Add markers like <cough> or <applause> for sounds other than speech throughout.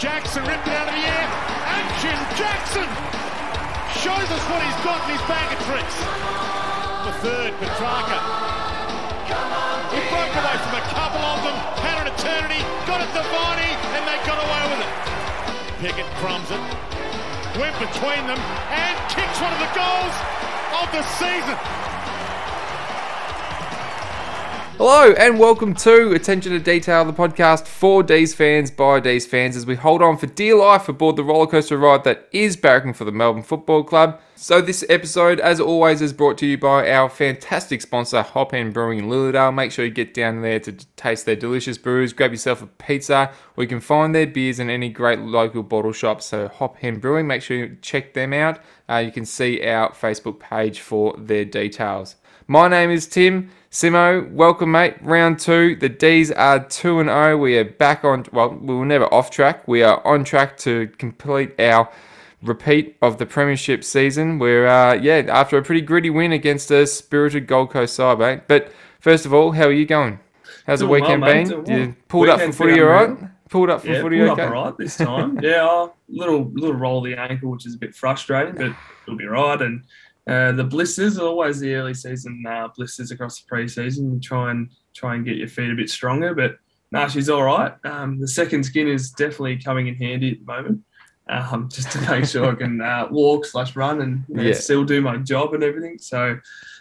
Jackson ripped it out of the air. Action Jackson shows us what he's got in his bag of tricks. The third, Petrarca. He broke away from a couple of them, had an eternity, got it to Viney, and they got away with it. Pickett crumbs it, went between them, and kicks one of the goals of the season. Hello and welcome to Attention to Detail, the podcast for D's fans by D's fans as we hold on for dear life aboard the rollercoaster ride that is barracking for the Melbourne Football Club. So this episode, as always, is brought to you by our fantastic sponsor, Hop Hen Brewing in Lilydale. Make sure you get down there to taste their delicious brews, grab yourself a pizza, or you can find their beers in any great local bottle shop. So Hop Hen Brewing, make sure you check them out. Uh, you can see our Facebook page for their details. My name is Tim. Simo, welcome, mate. Round two. The D's are 2 and 0. We are back on, well, we were never off track. We are on track to complete our repeat of the Premiership season. We're, uh, yeah, after a pretty gritty win against a spirited Gold Coast side, mate. But first of all, how are you going? How's Doing the weekend well, been? doing You well. pulled up for footy, all right? Pulled up for Yeah, footy, pulled okay? up all right this time. <laughs> yeah, a little little roll of the ankle, which is a bit frustrating, but it'll be right. And uh, the blisters are always the early season uh, blisters across the pre-season. You try and try and get your feet a bit stronger, but no, she's all right. Um, the second skin is definitely coming in handy at the moment. Um, just to make sure I can uh, walk slash run and you know, Yeah. still do my job and everything. So,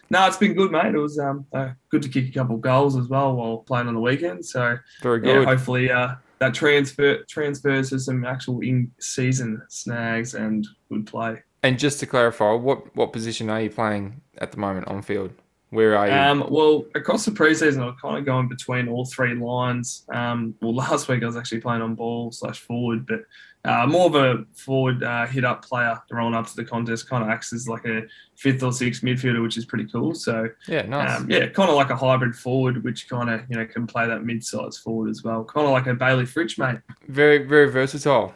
no, it's been good, mate. It was um, uh, good to kick a couple goals as well while playing on the weekend. So, Very yeah, good. hopefully uh, that transfer transfers to some actual in-season snags and good play. And just to clarify, what, what position are you playing at the moment on field? Where are you? Um, well, across the preseason, I was kind of going between all three lines. Um, well, <laughs> last week I was actually playing on ball slash forward, but uh, more of a forward uh, hit up player rolling up to the contest. Kind of acts as like a fifth or sixth midfielder, which is pretty cool. So yeah, nice. um, yeah, kind of like a hybrid forward, which kind of you know can play that mid-size forward as well. Kind of like a Bailey Fritsch, mate. very, very versatile.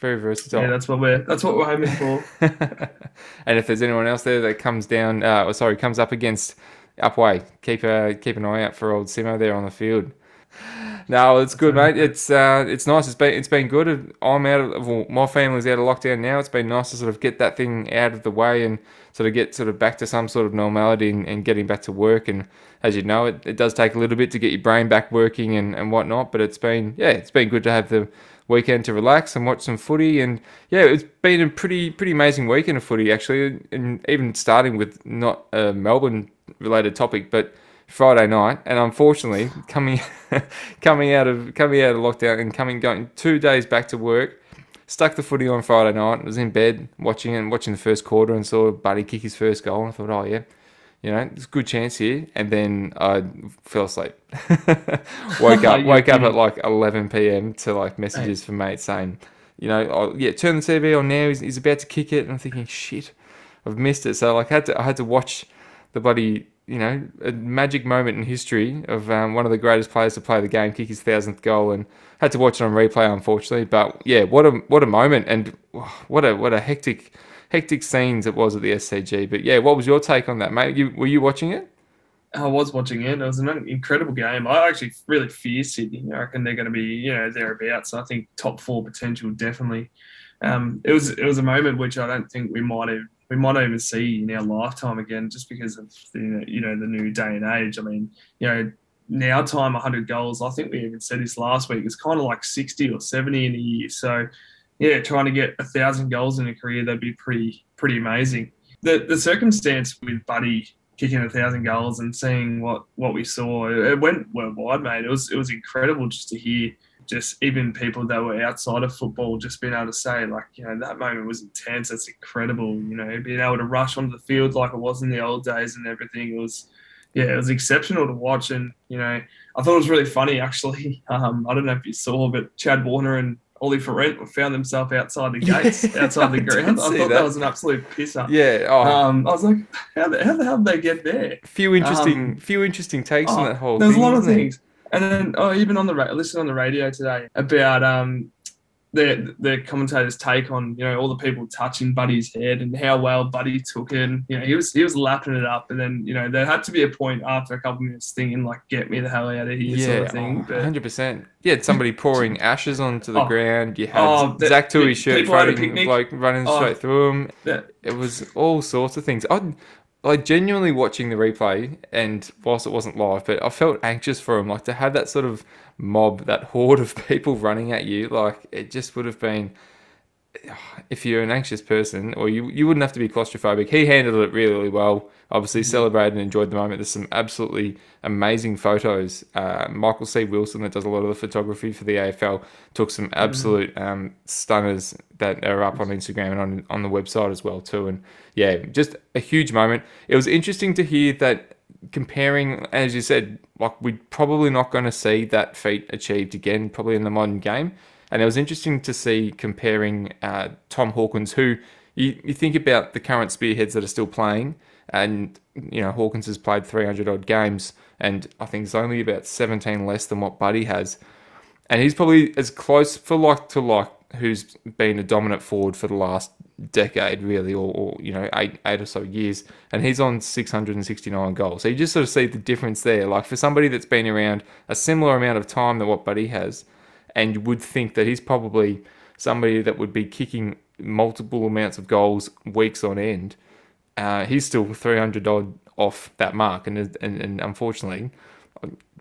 Very versatile. Yeah, that's what we're that's what we're aiming for. <laughs> and if there's anyone else there that comes down, uh, or sorry, comes up against Upway, keep a keep an eye out for old Simo there on the field. No, it's good, mate. It's uh, it's nice. It's been it's been good. I'm out of well, my family's out of lockdown now. It's been nice to sort of get that thing out of the way and sort of get sort of back to some sort of normality and, and getting back to work. And as you know, it, it does take a little bit to get your brain back working and, and whatnot. But it's been yeah, it's been good to have the weekend to relax and watch some footy. And yeah, it's been a pretty pretty amazing weekend of footy actually. And even starting with not a Melbourne related topic, but Friday night, and unfortunately, coming <laughs> coming out of coming out of lockdown and coming going two days back to work, stuck the footy on Friday night. Was in bed watching it, watching the first quarter, and saw Buddy kick his first goal. And I thought, oh yeah, you know, there's a good chance here. And then I fell asleep. <laughs> woke up, <laughs> woke up at like 11 p.m. to like messages from mates saying, you know, oh, yeah, turn the TV on now. He's, he's about to kick it, and I'm thinking, shit, I've missed it. So like, I had to I had to watch the bloody you know a magic moment in history of um, one of the greatest players to play the game kick his thousandth goal and had to watch it on replay unfortunately but yeah what a what a moment and what a what a hectic hectic scenes it was at the SCG but yeah what was your take on that mate you, were you watching it I was watching it. It was an incredible game. I actually really fear Sydney. I reckon they're going to be, you know, thereabouts. I think top four potential definitely. Um, it was it was a moment which I don't think we might have we might even see in our lifetime again, just because of the you know the new day and age. I mean, you know, now time 100 goals. I think we even said this last week. It's kind of like 60 or 70 in a year. So yeah, trying to get a thousand goals in a career that'd be pretty pretty amazing. The the circumstance with Buddy kicking a thousand goals and seeing what what we saw, it went worldwide, mate. It was it was incredible just to hear just even people that were outside of football just being able to say like you know that moment was intense. That's incredible. You know, being able to rush onto the field like it was in the old days and everything. It was yeah, it was exceptional to watch. And you know, I thought it was really funny actually. <laughs> Um, I don't know if you saw, but Chad Warner and Ollie Florent found themselves outside the gates, Yeah, <laughs> outside the ground. I thought that. that. was an absolute pisser. yeah oh Um, I was like, how the, how the hell did they get there? few interesting um, few interesting takes on Oh, that whole There's thing a lot of wasn't there? things. And then, oh, even on the ra- I listened on the radio today about um, the the commentators' take on you know all the people touching Buddy's head and how well Buddy took it. And, you know, he was he was lapping it up, and then you know there had to be a point after a couple minutes thinking like, "Get me the hell out of here," yeah, sort of thing. Oh, but hundred percent. You had somebody pouring <laughs> ashes onto the Oh. ground. You had Oh, Zach Tui shirt floating, like running Oh. straight through him. that, It was all sorts of things. I like genuinely watching the replay, and whilst it wasn't live, but I felt anxious for him. Like to have that sort of mob, that <laughs> horde of people running at you, like it just would have been. If you're an anxious person, or you you wouldn't have to be claustrophobic. He handled it really, really well. Obviously, celebrated and enjoyed the moment. There's some absolutely amazing photos. Uh, Michael C. Wilson, that does a lot of the photography for the AFL, took some absolute um, stunners that are up on Instagram and on on the website as well too. And yeah, just a huge moment. It was interesting to hear that comparing, as you said, like we're probably not going to see that feat achieved again, probably in the modern game. And it was interesting to see comparing uh, Tom Hawkins, who you, you think about the current spearheads that are still playing, and you know Hawkins has played 300 odd games, and I think it's only about 17 less than what Buddy has, and he's probably as close for like to like who's been a dominant forward for the last decade, really, or, or you know eight eight or so years, and he's on 669 goals. So you just sort of see the difference there. Like for somebody that's been around a similar amount of time than what Buddy has, and you would think that he's probably somebody that would be kicking multiple amounts of goals weeks on end. Uh, he's still 300 odd off that mark, and and, and unfortunately,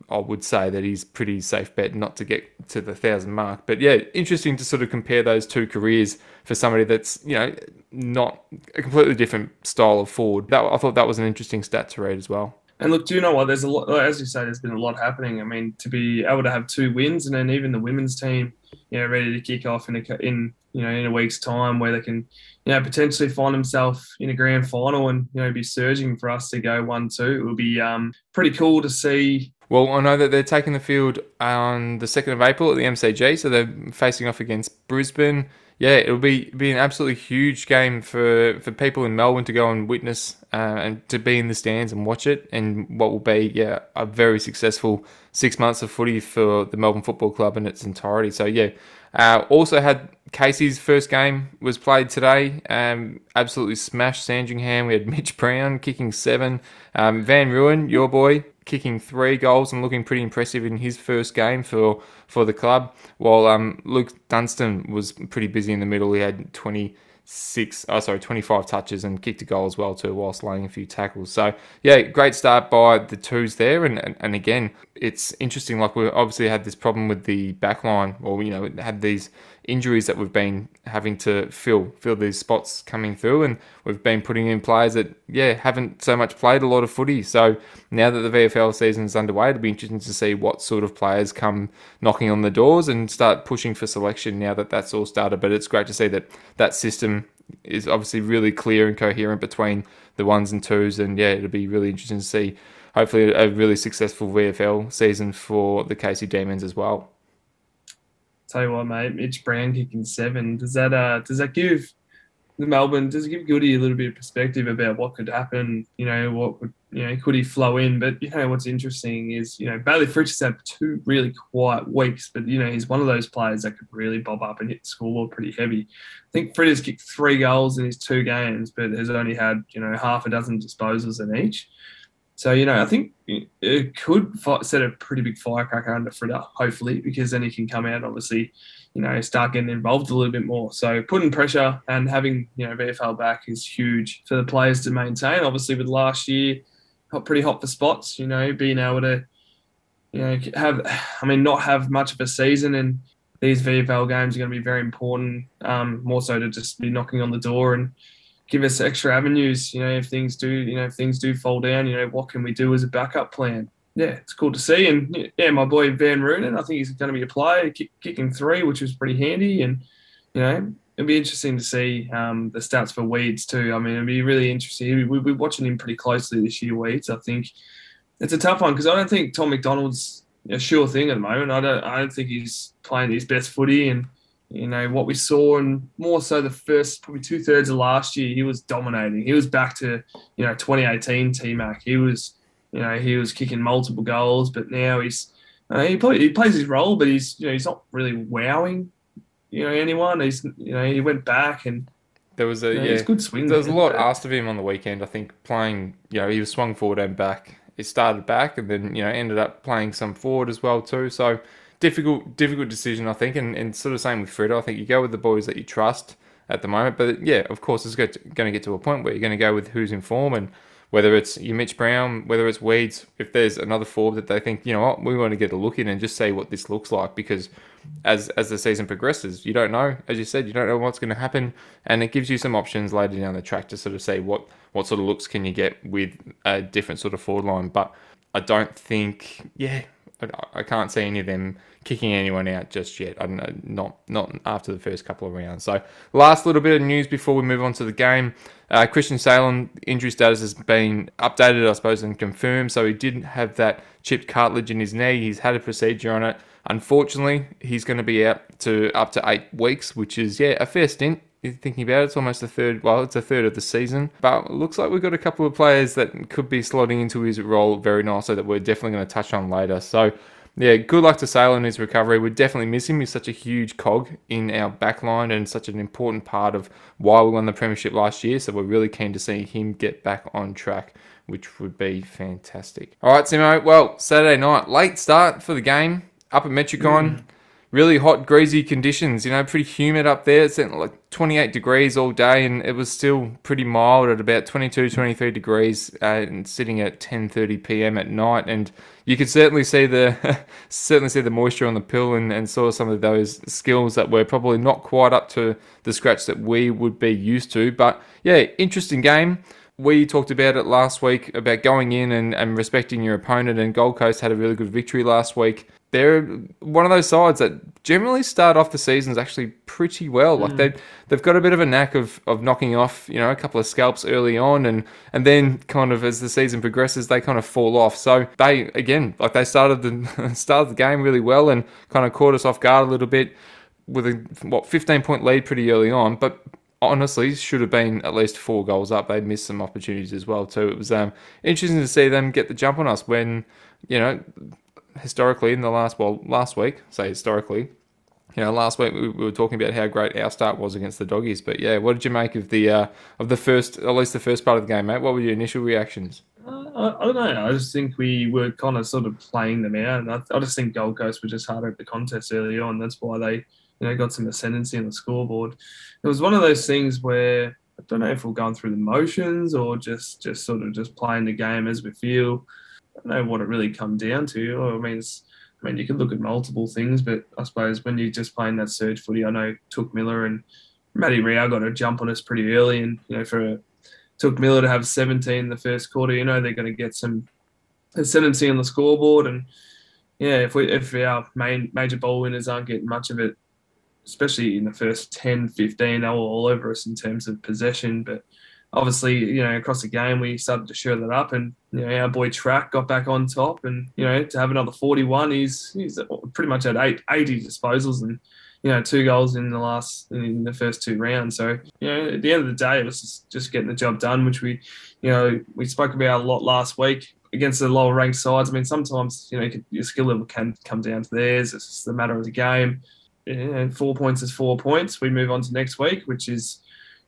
I would say that he's pretty safe bet not to get to the thousand mark. But yeah, interesting to sort of compare those two careers for somebody that's you know not a completely different style of forward. That I thought that was an interesting stat to read as well. And look, do you know what? There's a lot, as you say, there's been a lot happening. I mean, to be able to have two wins and then even the women's team, you know, ready to kick off in a, in you know in a week's time, where they can, you know, potentially find themselves in a grand final and you know be surging for us to go one two. It would be um, pretty cool to see. Well, I know that they're taking the field on the second of April at the MCG, so they're facing off against Brisbane. Yeah, it'll be be an absolutely huge game for, for people in Melbourne to go and witness uh, and to be in the stands and watch it, and what will be yeah a very successful six months of footy for the Melbourne Football Club in its entirety. So yeah, uh, also had Casey's first game was played today. Um, absolutely smashed Sandringham. We had Mitch Brown kicking seven. Um, Van Rooyen, your boy, kicking three goals and looking pretty impressive in his first game for for the club. While um, Luke Dunstan was pretty busy in the middle. He had 26, oh sorry, 25 touches and kicked a goal as well too, whilst laying a few tackles. So yeah, great start by the twos there. And and, and again, it's interesting. Like we obviously had this problem with the back line, or you know, had these injuries that we've been having to fill fill these spots coming through and we've been putting in players that yeah haven't so much played a lot of footy. So now that the VFL season is underway it'll be interesting to see what sort of players come knocking on the doors and start pushing for selection now that that's all started. But it's great to see that that system is obviously really clear and coherent between the ones and twos and yeah it'll be really interesting to see hopefully a really successful VFL season for the Casey Demons as well Tell you what, mate, Mitch Brown kicking seven. Does that uh does that give the Melbourne does it give Goody a little bit of perspective about what could happen? You know, what would you know, could he flow in? But you know what's interesting is, you know, Bailey has had two really quiet weeks, but you know, he's one of those players that could really bob up and hit the scoreboard pretty heavy. I think has kicked three goals in his two games, but has only had, you know, half a dozen disposals in each. So, you know, I think it could set a pretty big firecracker under Fritter, hopefully, because then he can come out obviously, you know, start getting involved a little bit more. So putting pressure and having, you know, VFL back is huge for the players to maintain. Obviously, with last year, pretty hot for spots, you know, being able to, you know, have, I mean, not have much of a season and these VFL games are going to be very important, um, more so to just be knocking on the door and, give us extra avenues. You know, if things do, you know, if things do fall down, you know, what can we do as a backup plan? Yeah, it's cool to see. And yeah, my boy Van Rooyen, I think he's going to be a player, kick, kicking three, which was pretty handy. And you know, it'll be interesting to see um, the stats for Weeds too. I mean, it'll be really interesting. We'll watching him pretty closely this year, Weeds. I think it's a tough one because I don't think Tom McDonald's a sure thing at the moment. I don't. I don't think he's playing his best footy and you know what we saw and more so the first probably two thirds of last year he was dominating he was back to you know 2018 t-mac he was you know he was kicking multiple goals but now he's uh, he, play, he plays his role but he's you know he's not really wowing you know anyone. He's you know he went back and there was a you know, yeah, good swing. there was a lot asked of him on the weekend. I think playing, you know, he was swung forward and back. He started back and then you know ended up playing some forward as well too. So difficult, difficult decision I think, and, and sort of same with Fredo. I think you go with the boys that you trust at the moment. But yeah, of course, it's going to get to a point where you're going to go with who's in form and whether it's you Mitch Brown, whether it's Weeds, if there's another forward that they think, you know what, we want to get a look in and just see what this looks like because as as the season progresses, you don't know, as you said, you don't know what's going to happen, and it gives you some options later down the track to sort of see what what sort of looks can you get with a different sort of forward line. But I don't think, yeah, I, can't see any of them kicking anyone out just yet. I don't know, not not after the first couple of rounds. So, last little bit of news before we move on to the game. Uh, Christian Salem injury status has been updated, I suppose, and confirmed. So he didn't have that chipped cartilage in his knee. He's had a procedure on it. Unfortunately, he's going to be out to up to eight weeks, which is yeah a fair stint. Thinking about it, it's almost a third. Well, it's a third of the season, but looks like we've got a couple of players that could be slotting into his role very nicely that we're definitely going to touch on later. So yeah, good luck to Sale in his recovery. We definitely miss him. He's such a huge cog in our backline and such an important part of why we won the premiership last year. So we're really keen to see him get back on track, which would be fantastic. All right, Simo. Well, Saturday night, late start for the game up at Metricon. Mm. Really hot, greasy conditions. You know, pretty humid up there. It's like 28 degrees all day, and it was still pretty mild at about 22, 23 degrees, uh, and sitting at 10:30 p.m. at night. And you could certainly see the <laughs> certainly see the moisture on the pill, and, and saw some of those skills that were probably not quite up to the scratch that we would be used to. But yeah, interesting game we talked about it last week about going in and, and respecting your opponent, and Gold Coast had a really good victory last week. They're one of those sides that generally start off the seasons actually pretty well. Like they they've got a bit of a knack of, of knocking off, you know, a couple of scalps early on and and then kind of as the season progresses they kind of fall off. So they again, like they started the <laughs> started the game really well and kind of caught us off guard a little bit with a what 15 point lead pretty early on, but honestly should have been at least four goals up. They missed some opportunities as well too. It was um, interesting to see them get the jump on us when you know historically in the last well last week say historically. You know, last week we we were talking about how great our start was against the doggies, but yeah, what did you make of the uh, of the first, at least the first part of the game, mate? What were your initial reactions? Uh, I, I don't know. I just think we were kind of sort of playing them out, and I, I just think Gold Coast were just harder at the contest early on. That's why they, you know, got some ascendancy on the scoreboard. It was one of those things where I don't know if we're going through the motions or just just sort of just playing the game as we feel. Don't know what it really come down to. I mean, I mean, you could look at multiple things, but I suppose when you're just playing that surge footy, I know Touk Miller and Matty Rowell got a jump on us pretty early, and you know, for Touk Miller to have 17 in the first quarter, you know, they're going to get some ascendancy on the scoreboard, and yeah, if we if our main major ball winners aren't getting much of it, especially in the first 10, 15, they were all over us in terms of possession, but obviously, you know, across the game, we started to show that up, and you know, our boy Track got back on top, and you know, to have another 41, he's he's pretty much at eight, 80 disposals and you know two goals in the last in the first two rounds. So you know, at the end of the day, it was just, just getting the job done, which we, you know, we spoke about a lot last week against the lower ranked sides. I mean, sometimes you know your skill level can come down to theirs. It's just a matter of the game. And four points is four points. We move on to next week, which is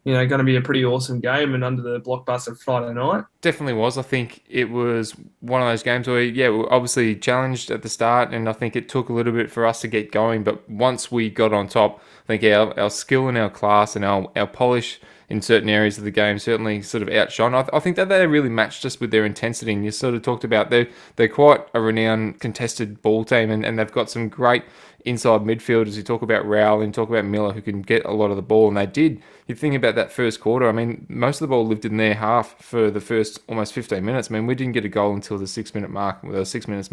you know, going to be a pretty awesome game and under the blockbuster Friday night. Definitely was. I think it was one of those games where, yeah, we were obviously challenged at the start, and I think it took a little bit for us to get going. But once we got on top, I think our, our skill and our class and our, our polish in certain areas of the game certainly sort of outshone. I, th- I think that they really matched us with their intensity. And you sort of talked about they're, they're quite a renowned contested ball team, and, and they've got some great inside midfielders. You talk about Rowell and talk about Miller who can get a lot of the ball, and they did. You think about that first quarter. I mean, most of the ball lived in their half for the first almost 15 minutes. I mean, we didn't get a goal until the six minute mark, with six minutes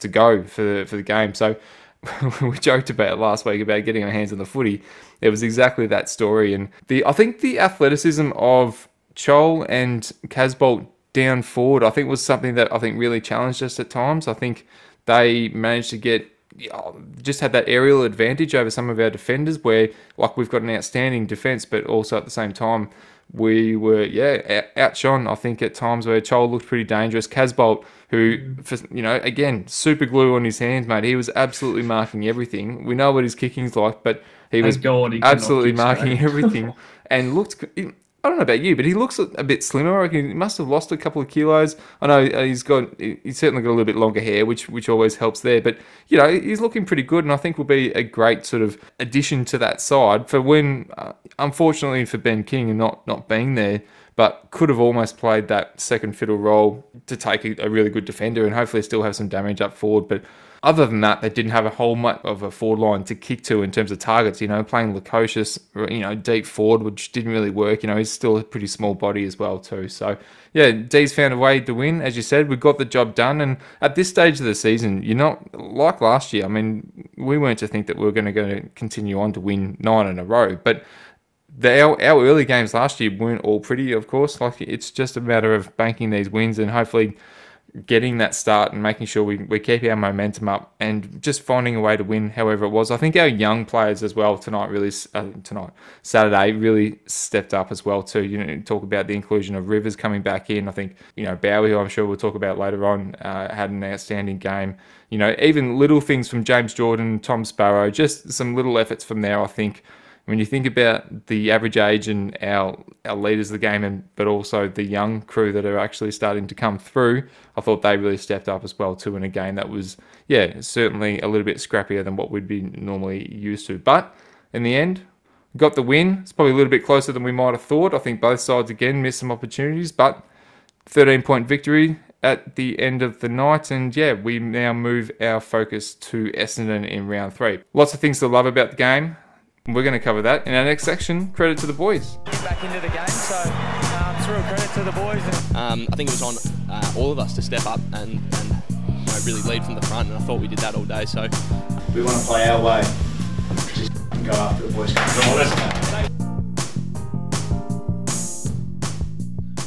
to go for for the game. So. <laughs> we joked about last week about getting our hands on the footy. It was exactly that story, and the I think the athleticism of Chol and Casboult down forward, I think was something that I think really challenged us at times. I think they managed to get just had that aerial advantage over some of our defenders where like we've got an outstanding defense but also at the same time we were yeah outshone. I think at times where Chol looked pretty dangerous. Casboult, who for, you know again super glue on his hands, mate. He was absolutely marking everything. We know what his kicking's like, but he was God, he absolutely marking everything <laughs> and looked. I don't know about you, but he looks a bit slimmer. I reckon he must have lost a couple of kilos. I know uh, he's got he's certainly got a little bit longer hair, which which always helps there. But you know he's looking pretty good, and I think will be a great sort of addition to that side for when, uh, unfortunately for Ben King and not not being there, but could have almost played that second fiddle role to take a, a really good defender and hopefully still have some damage up forward. But other than that, they didn't have a whole much of a forward line to kick to in terms of targets. You know, playing Lukosius, you know, deep forward, which didn't really work. You know, he's still a pretty small body as well too. So yeah, D's found a way to win. As you said, we got the job done. And at this stage of the season, you're not like last year. I mean, we weren't to think that we were going to, going to continue on to win nine in a row, but the, our, our early games last year weren't all pretty, of course. Like it's just a matter of banking these wins and hopefully getting that start and making sure we, we keep our momentum up and just finding a way to win however it was. I think our young players as well tonight really uh, tonight Saturday really stepped up as well too. You know, talk about the inclusion of Rivers coming back in. I think you know Bowey, who I'm sure we'll talk about later on, uh, had an outstanding game. You know, even little things from James Jordan, Tom Sparrow, just some little efforts from there. I think when you think about the average age and our our leaders of the game, and but also the young crew that are actually starting to come through, I thought they really stepped up as well too in a game that was yeah certainly a little bit scrappier than what we'd be normally used to. But in the end, got the win. It's probably a little bit closer than we might have thought. I think both sides again missed some opportunities, but 13 point victory at the end of the night. And yeah, we now move our focus to Essendon in round three. Lots of things to love about the game. We're going to cover that in our next section. Credit to the boys. Back into the game, so um, it's real credit to the boys. Um, I think it was on uh, all of us to step up and, and you know, really lead from the front, and I thought we did that all day. So we want to play our way. Just go after the boys.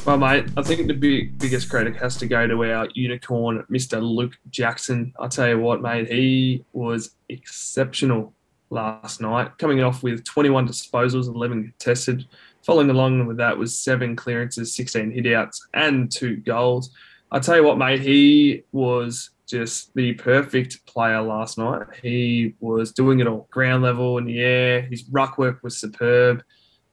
Well, mate, I think the big, biggest credit has to go to our unicorn, Mr. Luke Jackson. I tell you what, mate, he was exceptional last night, coming off with 21 disposals, 11 contested. Following along with that was seven clearances, 16 hitouts, and two goals. I tell you what, mate, he was just the perfect player last night. He was doing it all ground level in the air. His ruck work was superb.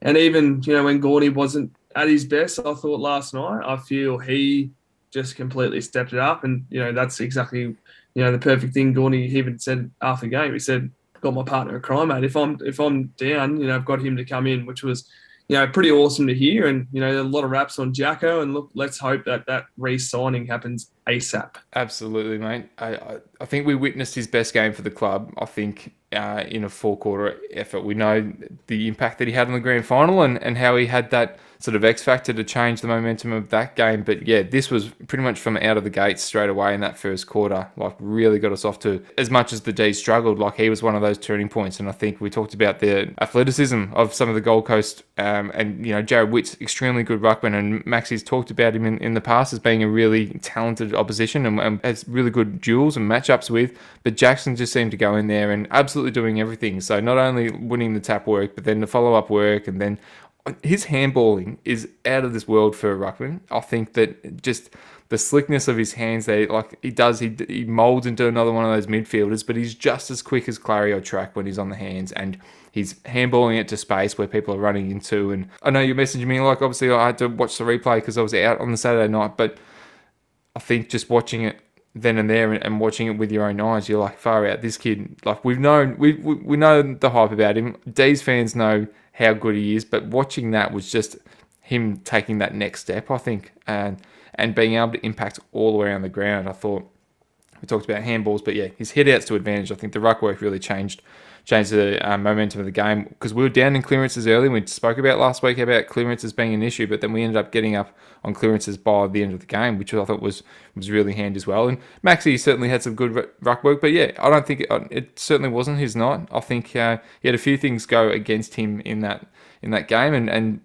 And even, you know, when Gordy wasn't at his best, I thought last night, I feel he just completely stepped it up. And, you know, that's exactly, you know, the perfect thing Gordy even said after the game. He said, got my partner a crime, mate. If I'm if I'm down, you know, I've got him to come in, which was, you know, pretty awesome to hear. And you know, a lot of raps on Jacko. And look, let's hope that that re-signing happens ASAP. Absolutely, mate. I, I, think we witnessed his best game for the club. I think uh, in a four quarter effort, we know the impact that he had on the grand final and, and how he had that sort of X factor to change the momentum of that game. But yeah, this was pretty much from out of the gates straight away in that first quarter. Like really got us off to as much as the D struggled. Like he was one of those turning points. And I think we talked about the athleticism of some of the Gold Coast um, and you know Jarrod Witts extremely good ruckman and Maxi's talked about him in, in the past as being a really talented opposition and, and has really good duels and matchups with. But Jackson just seemed to go in there and absolutely doing everything. So not only winning the tap work, but then the follow up work and then his handballing is out of this world for ruckman. I think that just the slickness of his hands, they like he does he he molds into another one of those midfielders, but he's just as quick as Clary or Track when he's on the hands and he's handballing it to space where people are running into. And I know you're messaging me like obviously I had to watch the replay because I was out on the Saturday night, but I think just watching it then and there and, watching it with your own eyes, you're like far out. This kid, like we've known, we we, we know the hype about him. D's fans know how good he is. But watching that was just him taking that next step, I think, and and being able to impact all the way around the ground. I thought we talked about handballs, but yeah, his hit outs to advantage. I think the ruck work really changed changed the um, momentum of the game because we were down in clearances early. We spoke about last week about clearances being an issue, but then we ended up getting up on clearances by the end of the game, which I thought was was really handy as well. And Maxi certainly had some good ruck work, but yeah, I don't think it, it certainly wasn't his night. I think uh, he had a few things go against him in that in that game, and and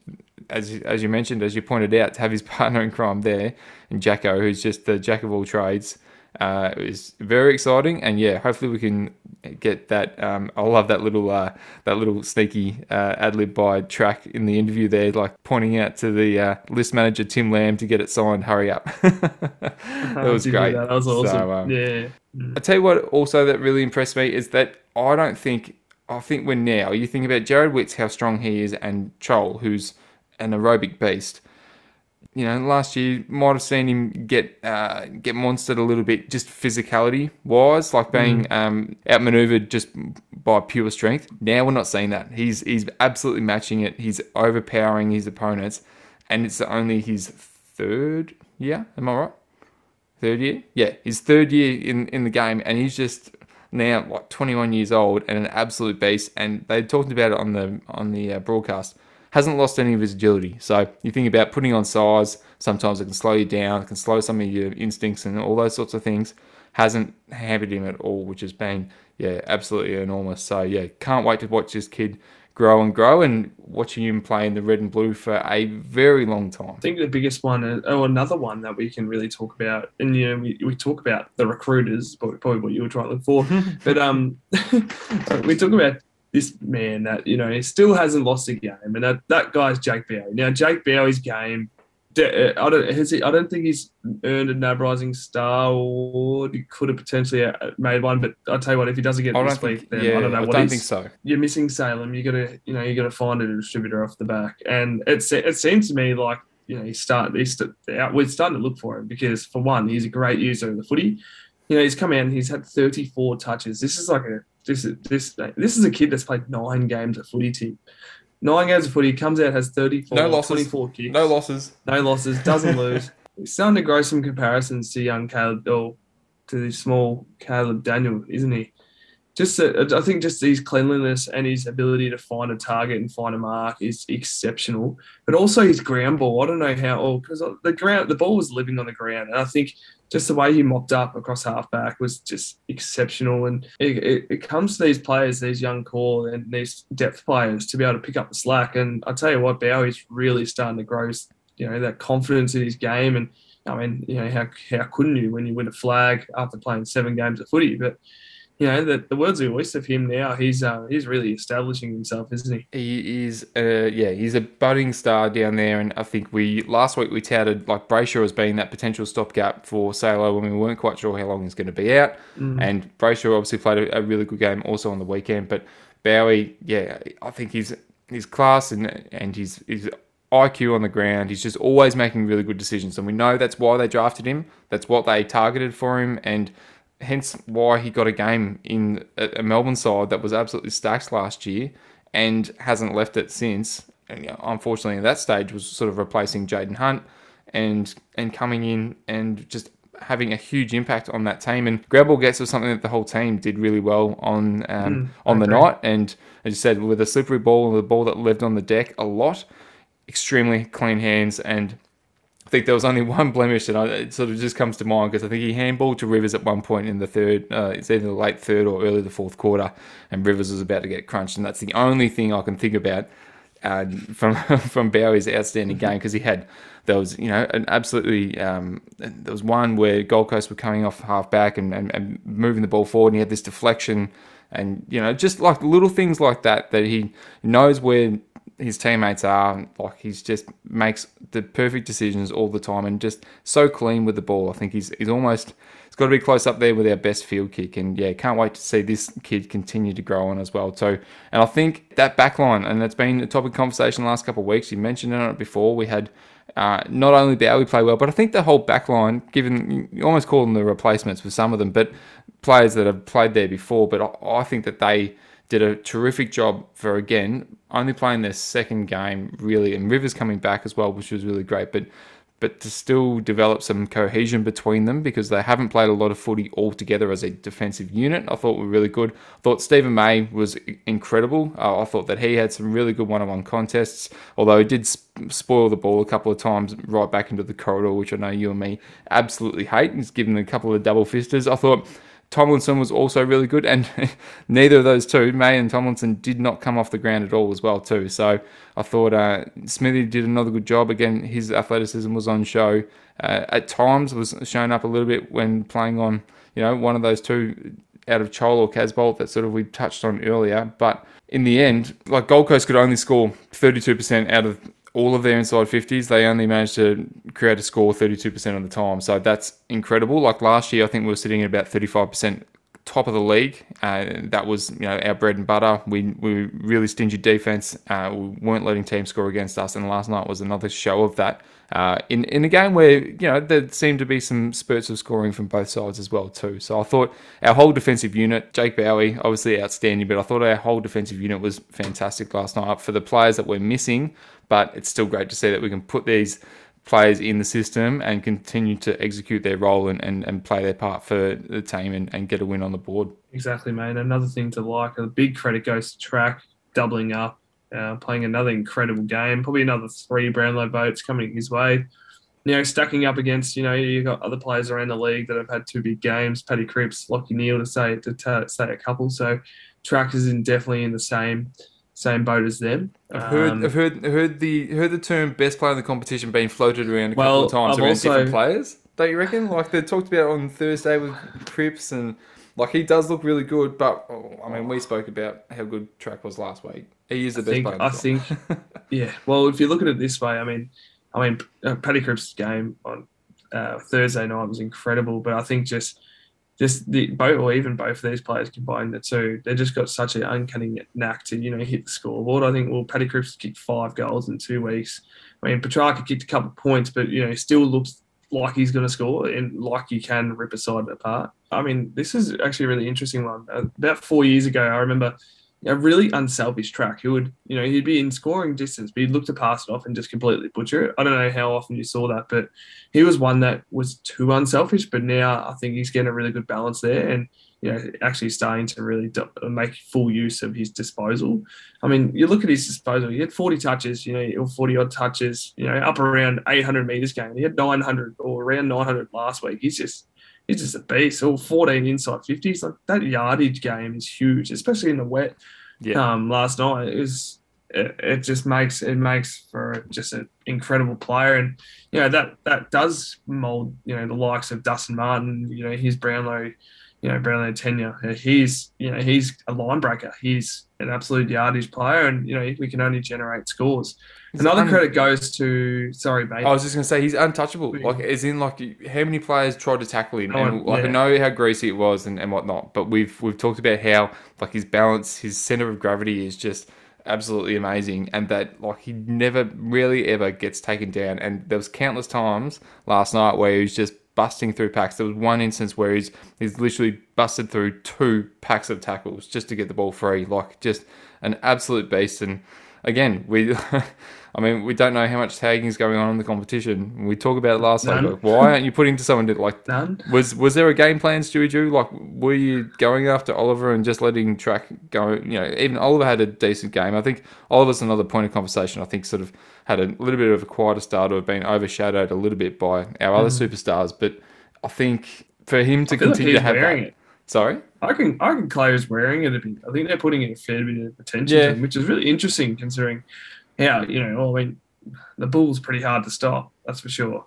as as you mentioned, as you pointed out, to have his <laughs> partner in crime there, and Jacko, who's just the jack of all trades. Uh, was very exciting, and yeah, hopefully we can get that. Um, I love that little uh, that little sneaky uh, ad lib by track in the interview there, like pointing out to the uh, list manager Tim Lamb to get it signed. Hurry up! <laughs> that was <laughs> great. That, that was awesome. So, um, yeah. I tell you what, also that really impressed me is that I don't think I think when now you think about Jarrod Witts, how strong he is, and Chol, who's an aerobic beast. You know, last year might have seen him get uh, get monstered a little bit, just physicality wise, like being um, outmaneuvered just by pure strength. Now we're not seeing that. He's he's absolutely matching it. He's overpowering his opponents, and it's only his third year. Am I right? third year. Yeah, his third year in in the game, and he's just now like 21 years old and an absolute beast. And they talked about it on the on the uh, broadcast. Hasn't lost any of his agility. So you think about putting on size. Sometimes it can slow you down. It can slow some of your instincts and all those sorts of things. Hasn't hampered him at all, which has been yeah absolutely enormous. So yeah, can't wait to watch this kid grow and grow and watching him play in the red and blue for a very long time. I think the biggest one, uh, oh, another one that we can really talk about, and you know, we, we talk about the recruiters, probably what you were trying to look for, <laughs> but um, <laughs> we talk about this man that you know he still hasn't lost a game, and that, that guy's Jake Bowey. Now, Jake Bowey's game, uh, I don't, has he, I don't think he's earned a NAB Rising Star award. He could have potentially uh, made one, but I'll tell you what, if he doesn't get I it this week, then yeah, I don't know I what I don't think so. you're missing Salem. You gotta, you know, you gotta find a distributor off the back. And it's it seems to me like you know he's starting. He's st- we're starting to look for him because for one, he's a great user of the footy. You know, he's come out and he's had 34 touches. This is like a this is this this is a kid that's played nine games at footy team. Nine games of footy, comes out, has 34, No losses. 24 kicks. No losses. No losses, doesn't <laughs> lose. He's starting to grow some comparisons to young Caleb, or to the small Caleb Daniel, isn't he? Just, I think, just his cleanliness and his ability to find a target and find a mark is exceptional. But also his ground ball. I don't know how, oh, or because the ground, the ball was living on the ground, and I think just the way he mopped up across halfback was just exceptional. And it, it, it comes to these players, these young core and these depth players, to be able to pick up the slack. And I tell you what, Bowey's really starting to grow, you know, that confidence in his game. And I mean, you know, how how couldn't you when you win a flag after playing seven games of footy? But you know, the, the world's voice of him now. He's uh, he's really establishing himself, isn't he? He is, uh, yeah, he's a budding star down there, and I think we last week we touted like Brayshaw as being that potential stopgap for Salo when we weren't quite sure how long he's going to be out, and Brayshaw obviously played a, a really good game also on the weekend, but Bowey, yeah, I think he's his class and and his his IQ on the ground. He's just always making really good decisions, and we know that's why they drafted him. That's what they targeted for him, and hence why he got a game in a Melbourne side that was absolutely stacked last year and hasn't left it since. And, you know, unfortunately, at that stage was sort of replacing Jayden Hunt and and coming in and just having a huge impact on that team. And grab ball gets was something that the whole team did really well on um, on the night. And as you said, with a slippery ball, and the ball that lived on the deck a lot, extremely clean hands and think there was only <laughs> one blemish, and I, it sort of just comes to mind because I think he handballed to Rivers at one point in the third. Uh, it's either the late third or early the fourth quarter, and Rivers was about to get crunched, and that's the only thing I can think about uh, <laughs> from from Bowey's outstanding game because he had there was you know an absolutely um, there was one where Gold Coast were coming off half back and, and, and moving the ball forward, and he had this deflection, and you know just like little things like that that he knows where his teammates are. Like he's just makes the perfect decisions all the time and just so clean with the ball. I think he's he's almost he's got to be close up there with our best field kick. And yeah, can't wait to see this kid continue to grow on as well too. And I think that back line, and it's been a topic of conversation the last couple of weeks. You mentioned it before. We had uh, not only Bowey play well, but I think the whole back line, given you almost call them the replacements for some of them, but players that have played there before. But I, I think that they did a terrific job for again only playing their second game really, and Rivers coming back as well, which was really great. But but to still develop some cohesion between them because they haven't played a lot of footy all together as a defensive unit. I thought were really good. I thought Steven May was incredible. Uh, I thought that he had some really good one-on-one contests, although he did sp- spoil the ball a couple of times right back into the corridor, which I know you and me absolutely hate. and He's given a couple of double fisters. I thought Tomlinson was also really good, and <laughs> neither of those two, May and Tomlinson, did not come off the ground at all as well too. So I thought uh, Smithy did another good job. Again, his athleticism was on show. Uh, at times, was shown up a little bit when playing on, you know, one of those two out of Chol or Casboult that sort of we touched on earlier. But in the end, like Gold Coast could only score 32% out of all of their inside 50s. They only managed to create a score 32% of the time. So that's incredible. Like last year, I think we were sitting at about 35% top of the league. Uh, that was you know our bread and butter. We we really stingy defense. Uh, we weren't letting teams score against us, and last night was another show of that. Uh, in in a game where you know there seemed to be some spurts of scoring from both sides as well too. So I thought our whole defensive unit, Jake Bowey, obviously outstanding, but I thought our whole defensive unit was fantastic last night. For the players that we're missing, but it's still great to see that we can put these players in the system and continue to execute their role and, and, and play their part for the team and, and get a win on the board. Exactly, mate. Another thing to like, a big credit goes to track, doubling up, uh, playing another incredible game. Probably another three Brownlow votes coming his way. You know, stacking up against, you know, you've got other players around the league that have had two big games, Paddy Cripps, Lachie Neale to say to, to say a couple. So track is in definitely in the same same boat as them. I've heard, Um, I've heard, heard the heard the term best player in the competition being floated around a Well, couple of times I've around also- different players. Don't you reckon? Like they talked about on Thursday with Cripps, and like he does look really good. But oh, I mean, we spoke about how good Track was last week. He is the I best think, player. in the I think, <laughs> yeah. Well, if you look at it this way, I mean, I mean, uh, Paddy Cripps' game on uh, Thursday night was incredible, but I think just, just the both or even both of these players combined, the two, they just got such an uncanny knack to you know hit the scoreboard. I think well, Paddy Cripps kicked five goals in two weeks. I mean, Petrarca kicked a couple of points, but you know, still looks like he's going to score and like you can rip a side apart. I mean, this is actually a really interesting one. Uh, about four years ago, I remember a really unselfish track. He would, you know, he'd be in scoring distance, but he'd look to pass it off and just completely butcher it. I don't know how often you saw that, but he was one that was too unselfish. But now I think he's getting a really good balance there, and you know, actually starting to really make full use of his disposal. I mean, you look at his disposal. He had 40 touches, you know, or 40 odd touches, you know, up around 800 meters game. He had 900 or around 900 last week. He's just he's just a beast. All 14 inside 50s. Like that yardage game is huge, especially in the wet. Yeah. Um, last night it was it, it just makes it makes for just an incredible player, and you know that that does mold you know the likes of Dustin Martin. You know his Brownlow, you know Brownlow tenure. He's you know he's a line breaker. He's an absolute yardage player, and you know we can only generate scores. Another un- credit goes to sorry, mate. I was just gonna say he's untouchable. Like, as in, like, how many players tried to tackle him? And like, I know how greasy it was and, and whatnot, but we've we've talked about how like his balance, his center of gravity is just absolutely amazing, and that like he never really ever gets taken down. And there was countless times last night where he was just busting through packs. There was one instance where he's he's literally busted through two packs of tackles just to get the ball free. Like, just an absolute beast. And again, we. <laughs> I mean, we don't know how much tagging is going on in the competition. We talked about it last time. None. Like, why aren't you putting to someone to like? None. Was was there a game plan, Stewie Dew? Like, were you going after Oliver and just letting track go? You know, even Oliver had a decent game. I think Oliver's another point of conversation. I think sort of had a little bit of a quieter start or been overshadowed a little bit by our other superstars. But I think for him to Mm. Like continue he's to have wearing that, it. sorry, I can I can Clay is wearing it a bit. I think they're putting in a fair bit of attention Yeah. to him, which is really interesting considering how you know. Well, I mean, the Bulls pretty hard to stop. That's for sure.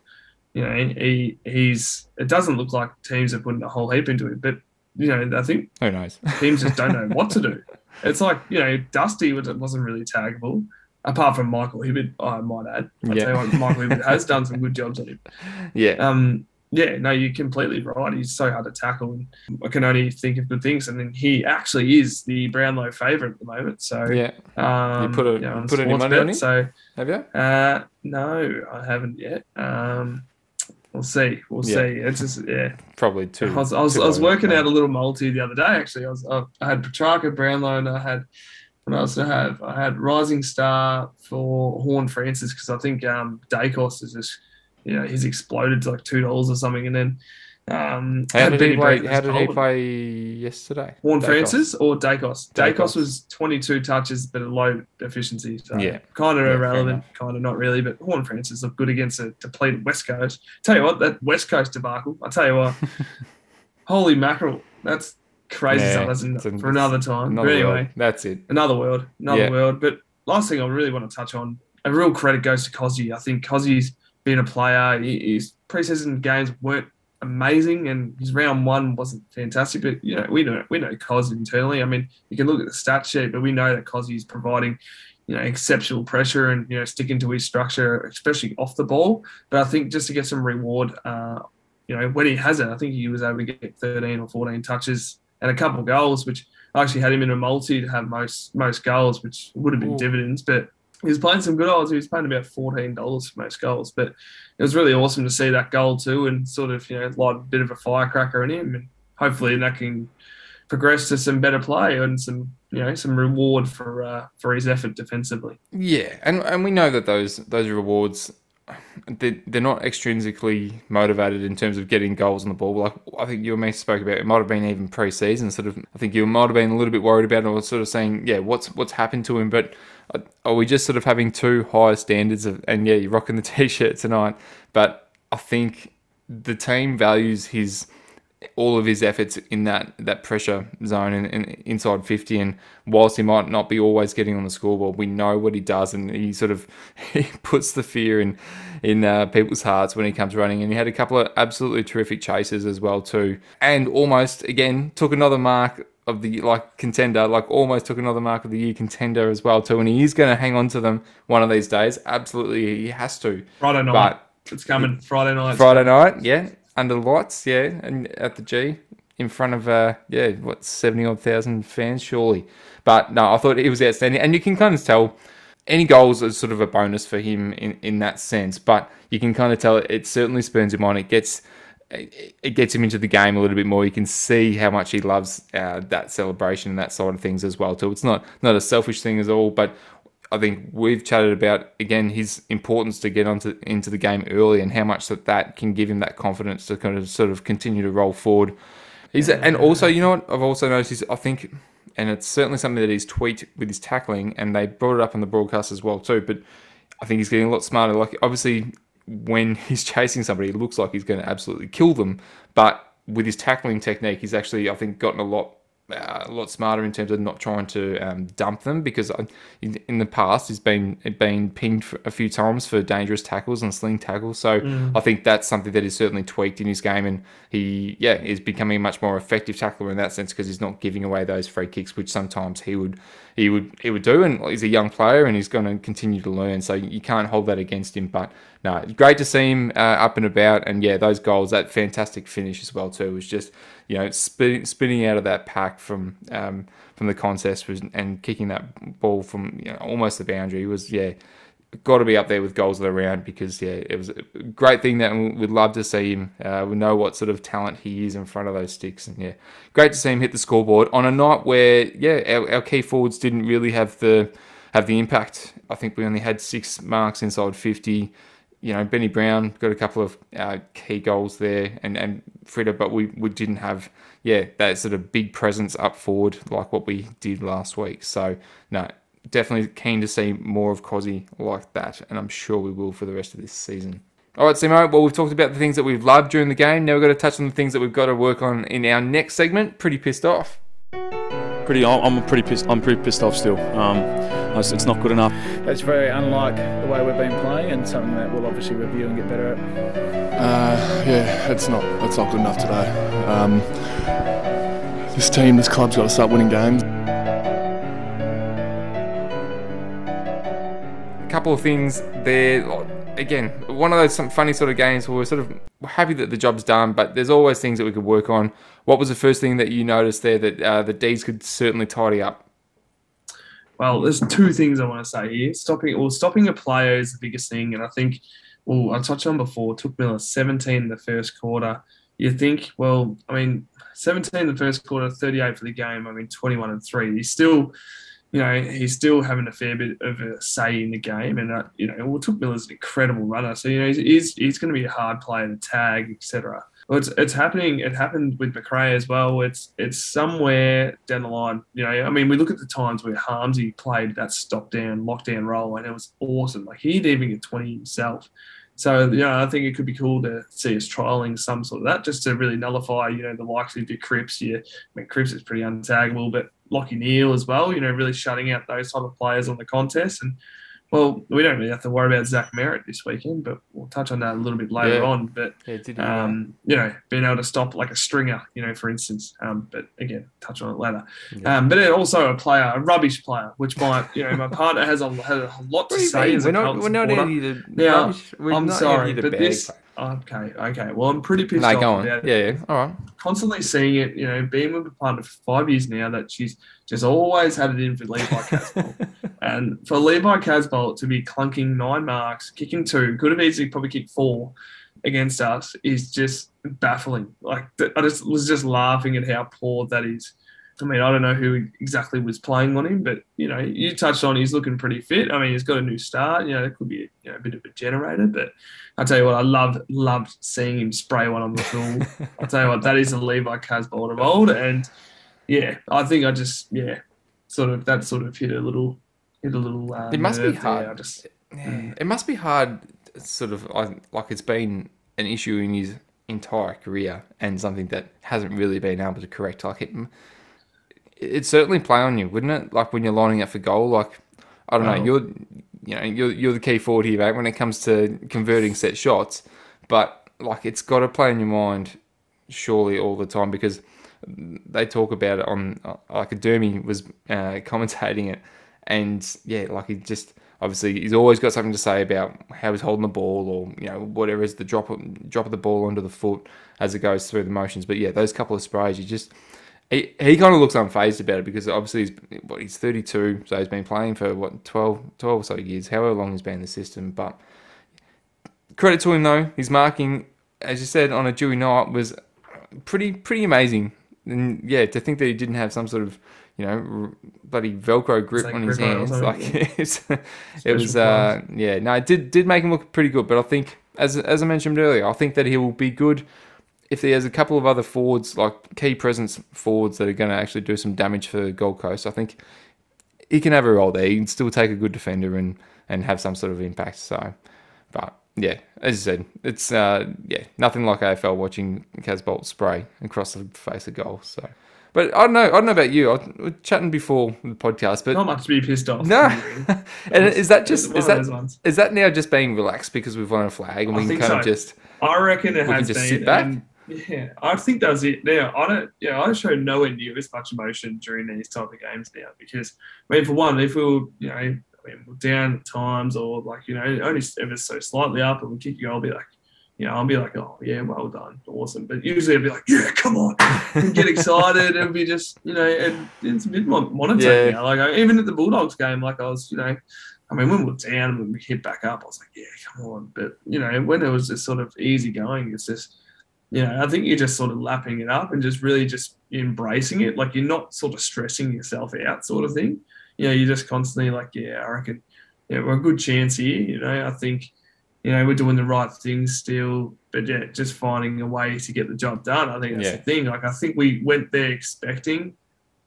You know, he he's. It doesn't look like teams are putting a whole heap into it, but you know, I think who knows? <laughs> teams just don't know what to do. It's like you know, Dusty was- wasn't really taggable. Apart from Michael Hibberd, I might add. I Yeah. what, Michael Hibberd has done some good jobs on him. <laughs> yeah, Um, yeah, no, you're completely right. He's so hard to tackle, and I can only think of good things. And then he actually is the Brownlow favourite at the moment. So, yeah. um, put a- you know, put any money on him? So, Have you? uh, no, I haven't yet. Um, we'll see. We'll Yeah. see. It's just yeah. Probably two. I was, I was, I was working out a little multi the other day. Actually, I was I, I had Petrarca, Brownlow, and I had what else I have? I had Rising Star for Horne-Francis because I think um, Daicos is just you know he's exploded to like two dollars or something, and then um, How did he play? How did he play yesterday? Horn Daicos. Francis or Daicos? Daicos. Daicos was 22 touches, but a low efficiency. So Yeah. kind of Yeah, irrelevant, kind of not really. But Horne-Francis looked good against a depleted West Coast. Tell you what, that West Coast debacle, I tell you what, <laughs> holy mackerel. That's crazy Yeah, stuff, isn't an- For another time. Another anyway, world. That's it. another world, another Yeah. world. But last thing I really want to touch on, a real credit goes to Cozzy. I think Cozzy's been a player. His preseason games weren't amazing, and his round one wasn't fantastic. But you know, we know we know Cos internally. I mean, you can look at the stat sheet, but we know that Cos is providing you know exceptional pressure and you know sticking to his structure, especially off the ball. But I think just to get some reward, uh, you know, when he has it, I think he was able to get 13 or 14 touches and a couple of goals, which I actually had him in a multi to have most most goals, which would have been Ooh. dividends. But he was playing some good odds. He was paying about fourteen dollars for most goals. But it was really awesome to see that goal too, and sort of you know a bit of a firecracker in him, and hopefully that can progress to some better play and some you know some reward for uh, for his effort defensively. Yeah, and and we know that those those rewards they they're not extrinsically motivated in terms of getting goals on the ball. Like I think you and me spoke about, it might have been even pre-season. Sort of, I think you might have been a little bit worried about it, or sort of saying, yeah, what's what's happened to him? But are we just sort of having too high standards of? And yeah, you're rocking the <laughs> t-shirt tonight, but I think the team values his all of his efforts in that that pressure zone and, and inside 50 and whilst he might not be always getting on the scoreboard we know what he does and he sort of <laughs> he puts the fear in in uh, people's hearts when he comes running and he had a couple of absolutely terrific chases as well too and almost again took another mark of the like contender like almost took another mark of the year contender as well too and he is going to hang on to them one of these days absolutely he has to Friday night, but it's coming. Friday night. Friday night, yeah, under the lights, yeah, and at the G in front of uh, yeah, what seventy odd thousand fans, surely. But no, I thought it was outstanding, and you can kind of tell any goals is sort of a bonus for him in, in that sense. But you can kind of tell it, it certainly spurns him on. It gets it gets him into the game a little bit more. You can see how much he loves uh, that celebration and that side of things as well. Too. It's not not a selfish thing at all, but I think we've chatted about again his importance to get onto into the game early and how much that that can give him that confidence to kind of sort of continue to roll forward. He's and also you know what I've also noticed is I think and it's certainly something that he's tweaked with his tackling and they brought it up on the broadcast as well too. But I think he's getting a lot smarter. Like obviously when <laughs> he's chasing somebody, it looks like he's going to absolutely kill them, but with his tackling technique, he's actually I think gotten a lot uh, a lot smarter in terms of not trying to um, dump them because I- in, in the past he's been been pinged a few times for dangerous tackles and sling tackles. So I think that's something that is certainly tweaked in his game, and he yeah is becoming a much more effective tackler in that sense because he's not giving away those free kicks, which sometimes he would he would he would do. And he's a young player and he's going to continue to learn, so you can't hold that against him. But no, it's great to see him uh, up and about, and yeah, those goals, that fantastic finish as well too, was just you know spinning, spinning out of that pack from um, from the contest was, and kicking that ball from you know, almost the boundary was yeah got to be up there with goals of the round because yeah it was a great thing that we'd love to see him uh, we know what sort of talent he is in front of those sticks and yeah great to see him hit the scoreboard on a night where yeah our, our key forwards didn't really have the have the impact. I think we only had six marks inside 50 you know, Benny Brown got a couple of uh, key goals there, and and Frida, but we, we didn't have yeah that sort of big presence up forward like what we did last week. So no, definitely keen to see more of Cozzy like that, and I'm sure we will for the rest of this season. All right, Simo. Well, we've talked about the things that we've loved during the game. Now we've got to touch on the things that we've got to work on in our next segment. Pretty pissed off. Pretty. I'm pretty pissed. I'm pretty pissed off still. Um, it's it's not good enough. That's very unlike the way we've been playing, and something that we'll obviously review and get better at. Uh, yeah, it's not it's not good enough today. Um, this team, this club's got to start winning games. a couple of things there. Again, one of those funny sort of games where we're sort of happy that the job's done, but there's always things that we could work on. What was the first thing that you noticed there that uh, the D's could certainly tidy up? Well, there's two things I want to say here. Stopping well, stopping a player is the biggest thing, and I think, well, I touched on before. Touk Miller 17 in the first quarter. You think, well, I mean, 17 in the first quarter, 38 for the game. I mean, 21 and three. He's still, you know, he's still having a fair bit of a say in the game, and uh, you know, well, Touk Miller's an incredible runner, so you know, he's he's, he's going to be a hard player to tag, etc. Well, it's it's happening. It happened with McRae as well. It's it's somewhere down the line. You know, I mean, we look at the times where Harmsy played that stop down, lockdown role, and it was awesome. Like he'd even get twenty himself. So you know, I think it could be cool to see us trialing some sort of that, just to really nullify, you know, the likes of your Cripps. Yeah, I mean, Cripps is pretty untaggable, but Lachie Neale as well. You know, really shutting out those type of players on the contest and well, we don't really have to worry about Zach Merrett this weekend, but we'll touch on that a little bit later Yeah. on. But Yeah, um, you know, being able to stop like a stringer, you know, for instance. Um, but again, touch on it later. Um, but also a player, a rubbish player, which might, you know, my <laughs> partner has a, has a lot to What do you say mean? We're not, we're not out here to. Now, rubbish. We're I'm sorry, but this. play. Okay, okay. Well, I'm pretty pissed No, off go on. about it. Yeah, yeah. All right. Constantly seeing it, you know, being with my partner for five years now, that she's just always had it in for Levi <laughs> Casboult. and for Levi Casboult to be clunking nine marks, kicking two, could have easily probably kicked four against us is just baffling. Like I just was just laughing at how poor that is. I mean, I don't know who exactly was playing on him, but you know, you touched on he's looking pretty fit. I mean, he's got a new start. You know, it could be you know, a bit of a generator, but I tell you what, I loved loved seeing him spray one on the full. I tell you what, that is a Levi Casboult of old, and yeah, I think I just yeah, sort of that sort of hit a little hit a little. Uh, It must be nerve there. hard. I just Yeah, it must be hard, sort of like, like it's been an issue in his entire career and something that hasn't really been able to correct. Like it, it'd certainly play on you, wouldn't it? Like when you're lining up for goal, like I don't know, Oh. you're you know you're you're the key forward here, mate, when it comes to converting set shots. But like it's got to play in your mind, surely all the time because they talk about it on like a Dermy was uh, <laughs> commentating it, and yeah, like he just obviously he's always got something to say about how he's holding the ball or you know whatever is the drop drop of the ball under the foot as it goes through the motions. But yeah, those couple of sprays, you just he, he kind of looks unfazed about it because obviously he's what he's 32, so he's been playing for what 12, 12 or so years, however long he's been in the system. But credit to him though, his marking, as you said, on a Dewey night was pretty pretty amazing. And yeah, to think that he didn't have some sort of you know r- bloody Velcro grip like on his grip on <laughs> it or hands, like it was uh, yeah no, it did did make him look pretty good. But I think as as I mentioned earlier, I think that he will be good if there's a couple of other forwards like key presence forwards that are going to actually do some damage for Gold Coast. I think he can have a role there. He can still take a good defender and and have some sort of impact. So, but yeah, as you said, it's uh, yeah nothing like AFL watching Casboult spray across the face of goal. So, but I don't know. I don't know about you. I were chatting before the podcast, but not much to be pissed off. no. <laughs> and is that just is that is that now just being relaxed because we've won a flag and I we can kind of just I reckon it We can has been. Sit back? and, yeah, I think that's it. Now I don't. Yeah, I show nowhere near as much emotion during these type of games now because I mean, for one, if we were, you know, I mean, we're down at times or like you know only ever so slightly up and we kick you, I'll be like. You know, I'll be like, oh yeah, well done, awesome. But usually I'll be like, yeah, come on, and get excited and be just, you know, and it's a bit mon- monotone Yeah. now. Like I, even at the Bulldogs game, like I was, you know, I mean, when we were down and we hit back up, I was like, yeah, come on. But, you know, when it was just sort of easy going, it's just, you know, I think you're just sort of lapping it up and just really just embracing it. Like you're not sort of stressing yourself out, sort of thing. You know, you're just constantly like, yeah, I reckon, yeah, we're a good chance here. You know, I think, you know, we're doing the right things still, but yeah, just finding a way to get the job done. I think that's Yeah. the thing. Like, I think we went there expecting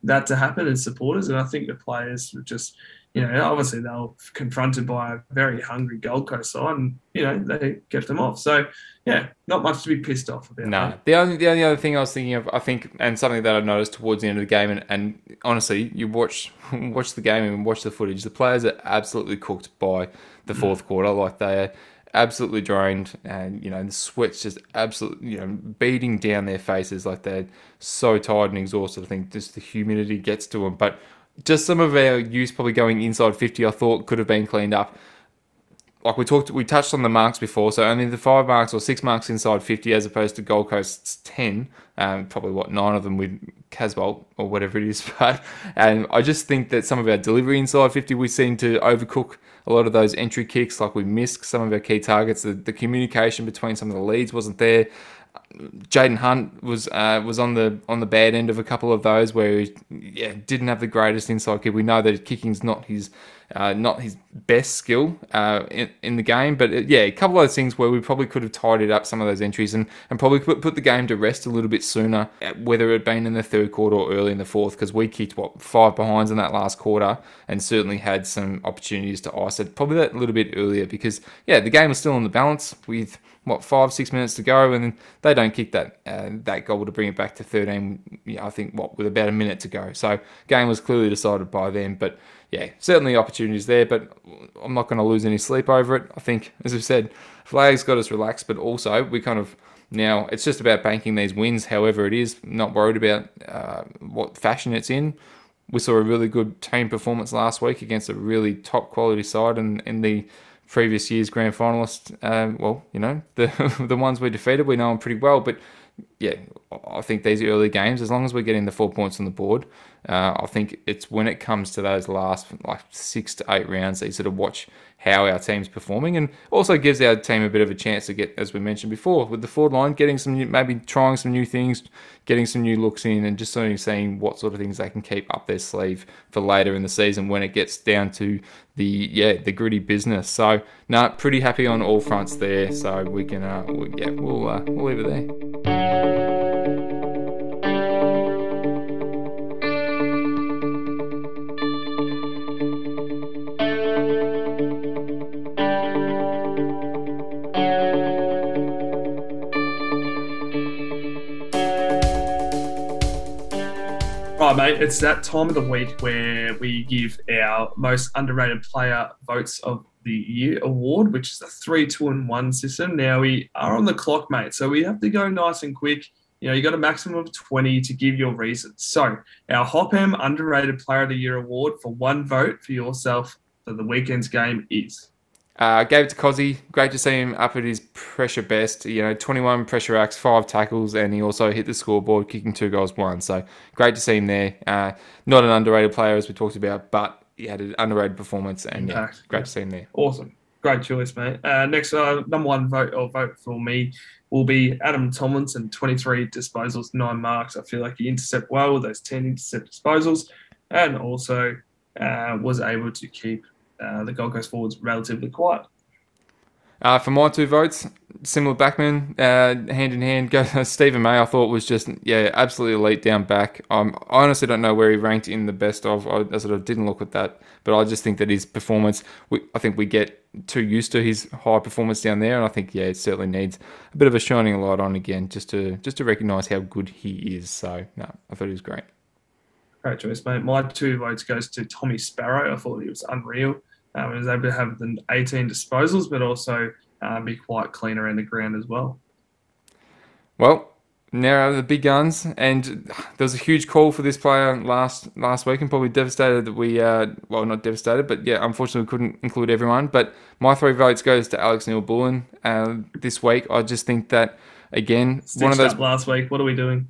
that to happen as supporters, and I think the players were just, you know, obviously they were confronted by a very hungry Gold Coast side, and you know they kept them off. So, yeah, not much to be pissed off about. No, the only the only other thing I was thinking of, I think, and something that I noticed towards the end of the game, and, and honestly, you watch <laughs> watch the game and watch the footage. The players are absolutely cooked by the mm. fourth quarter. Like they are absolutely drained, and you know the sweat's just absolutely you know beating down their faces. Like they're so tired and exhausted. I think just the humidity gets to them. But just some of our use probably going inside fifty, I thought could have been cleaned up like we talked, we touched on the marks before. So only the five marks or six marks inside fifty, as opposed to Gold Coast's ten. Um, probably what nine of them with Casboult or whatever it is. <laughs> But and I just think that some of our delivery inside fifty, we seem to overcook a lot of those entry kicks. Like we missed some of our key targets. The, the communication between some of the leads wasn't there. Jayden Hunt was uh, was on the on the bad end of a couple of those where he yeah, didn't have the greatest inside kick. We know that kicking's not his uh, not his best skill uh, in, in the game, but uh, yeah, a couple of those things where we probably could have tidied up some of those entries and, and probably put, put the game to rest a little bit sooner, uh, whether it had been in the third quarter or early in the fourth, because we kicked what five behinds in that last quarter and certainly had some opportunities to ice it probably that a little bit earlier because yeah, the game was still in the balance with what five six minutes to go, and they don't kick that uh, that goal to bring it back to 13. I think what with about a minute to go. So game was clearly decided by them, but yeah, certainly opportunities there. But I'm not going to lose any sleep over it. I think, as I've said, Flag's got us relaxed, but also we kind of now it's just about banking these wins. However, it is not worried about uh, what fashion it's in. We saw a really good team performance last week against a really top quality side, and in the previous year's grand finalists, um, well, you know, the <laughs> the ones we defeated, we know them pretty well. But yeah, I think these early games, as long as we're getting the four points on the board, uh, I think it's when it comes to those last like six to eight rounds that you sort of watch how our team's performing, and also gives our team a bit of a chance to get, as we mentioned before, with the forward line, getting some new, maybe trying some new things, getting some new looks in, and just sort of seeing what sort of things they can keep up their sleeve for later in the season when it gets down to the yeah the gritty business. So no, nah, pretty happy on all fronts there. So we can uh, yeah we'll uh, we'll leave it there. Mate. It's that time of the week where we give our most underrated player votes of the year award, which is a three, two, and one system. Now we are on the clock, mate, so we have to go nice and quick. You know, you got a maximum of 20 to give your reasons. So our Hop Hen Underrated Player of the Year award for one vote for yourself for the weekend's game is. Uh, gave it to Cozzy. Great to see him up at his pressure best. You know, 21 pressure acts, five tackles, and he also hit the scoreboard, kicking two goals, one. So great to see him there. Uh, not an underrated player as we talked about, but he had an underrated performance, and yeah, great yeah. to see him there. Awesome, great choice, mate. Uh, next, uh, number one vote or vote for me will be Adam Tomlinson, 23 disposals, nine marks. I feel like he intercepted well with those 10 intercept disposals, and also uh, was able to keep uh, the Gold Coast forwards relatively quiet. Uh, for my two votes, similar backman, uh, hand in hand, go <laughs> Steven May. I thought was just yeah, absolutely elite down back. Um, I honestly don't know where he ranked in the best of. I, I sort of didn't look at that, but I just think that his performance. We, I think we get too used to his high performance down there, and I think yeah, it certainly needs a bit of a shining light on again, just to just to recognise how good he is. So no, I thought he was great. Great choice, mate. My two votes goes to Tommy Sparrow. I thought he was unreal. Um, was able to have the 18 disposals, but also uh, be quite clean around the ground as well. Well, now the big guns, and there was a huge call for this player last last week, and probably devastated that we, uh, well, not devastated, but yeah, unfortunately, we couldn't include everyone. But my three votes goes to Alex Neal-Bullen uh, this week. I just think that again. Stitched one of those last week. What are we doing?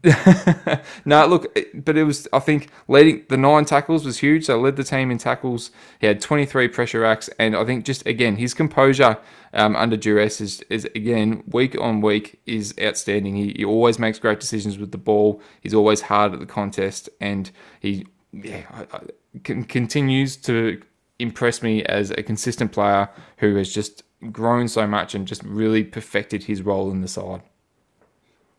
<laughs> no, look, but it was. I think leading the nine tackles was huge. So led the team in tackles. He had 23 pressure acts, and I think just again his composure um, under duress is, is again week on week is outstanding. He, he always makes great decisions with the ball. He's always hard at the contest, and he yeah I, I, continues to impress me as a consistent player who has just grown so much and just really perfected his role in the side.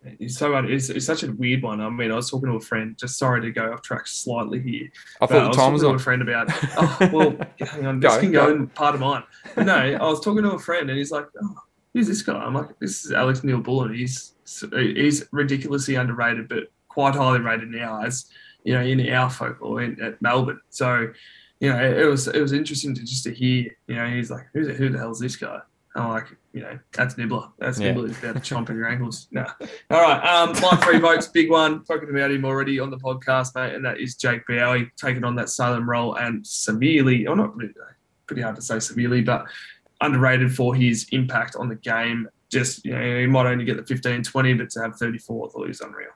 It's so it's, it's such a weird one. I mean, I was talking to a friend. Just sorry to go off track slightly here. I thought the was on. To a friend about. Oh, well, <laughs> hang on. This go, can go, go in part of mine. But no, I was talking to a friend, and he's like, "Oh, who's this guy?" I'm like, "This is Alex Neal-Bullen. He's he's ridiculously underrated, but quite highly rated now as you know in our folk or in, at Melbourne." So, you know, it was it was interesting to just to hear. You know, he's like, "Who the, who the hell is this guy?" I'm like, you know, that's Nibbler. That's yeah. Nibbler about to <laughs> chomp in your ankles. No. All right. Um, my three votes, big one. Talking about him already on the podcast, mate, and that is Jake Bowey taking on that Salem role and severely, or not really, pretty hard to say severely, but underrated for his impact on the game. Just, you know, he might only get the 15, 20, but to have 34, I thought he was unreal.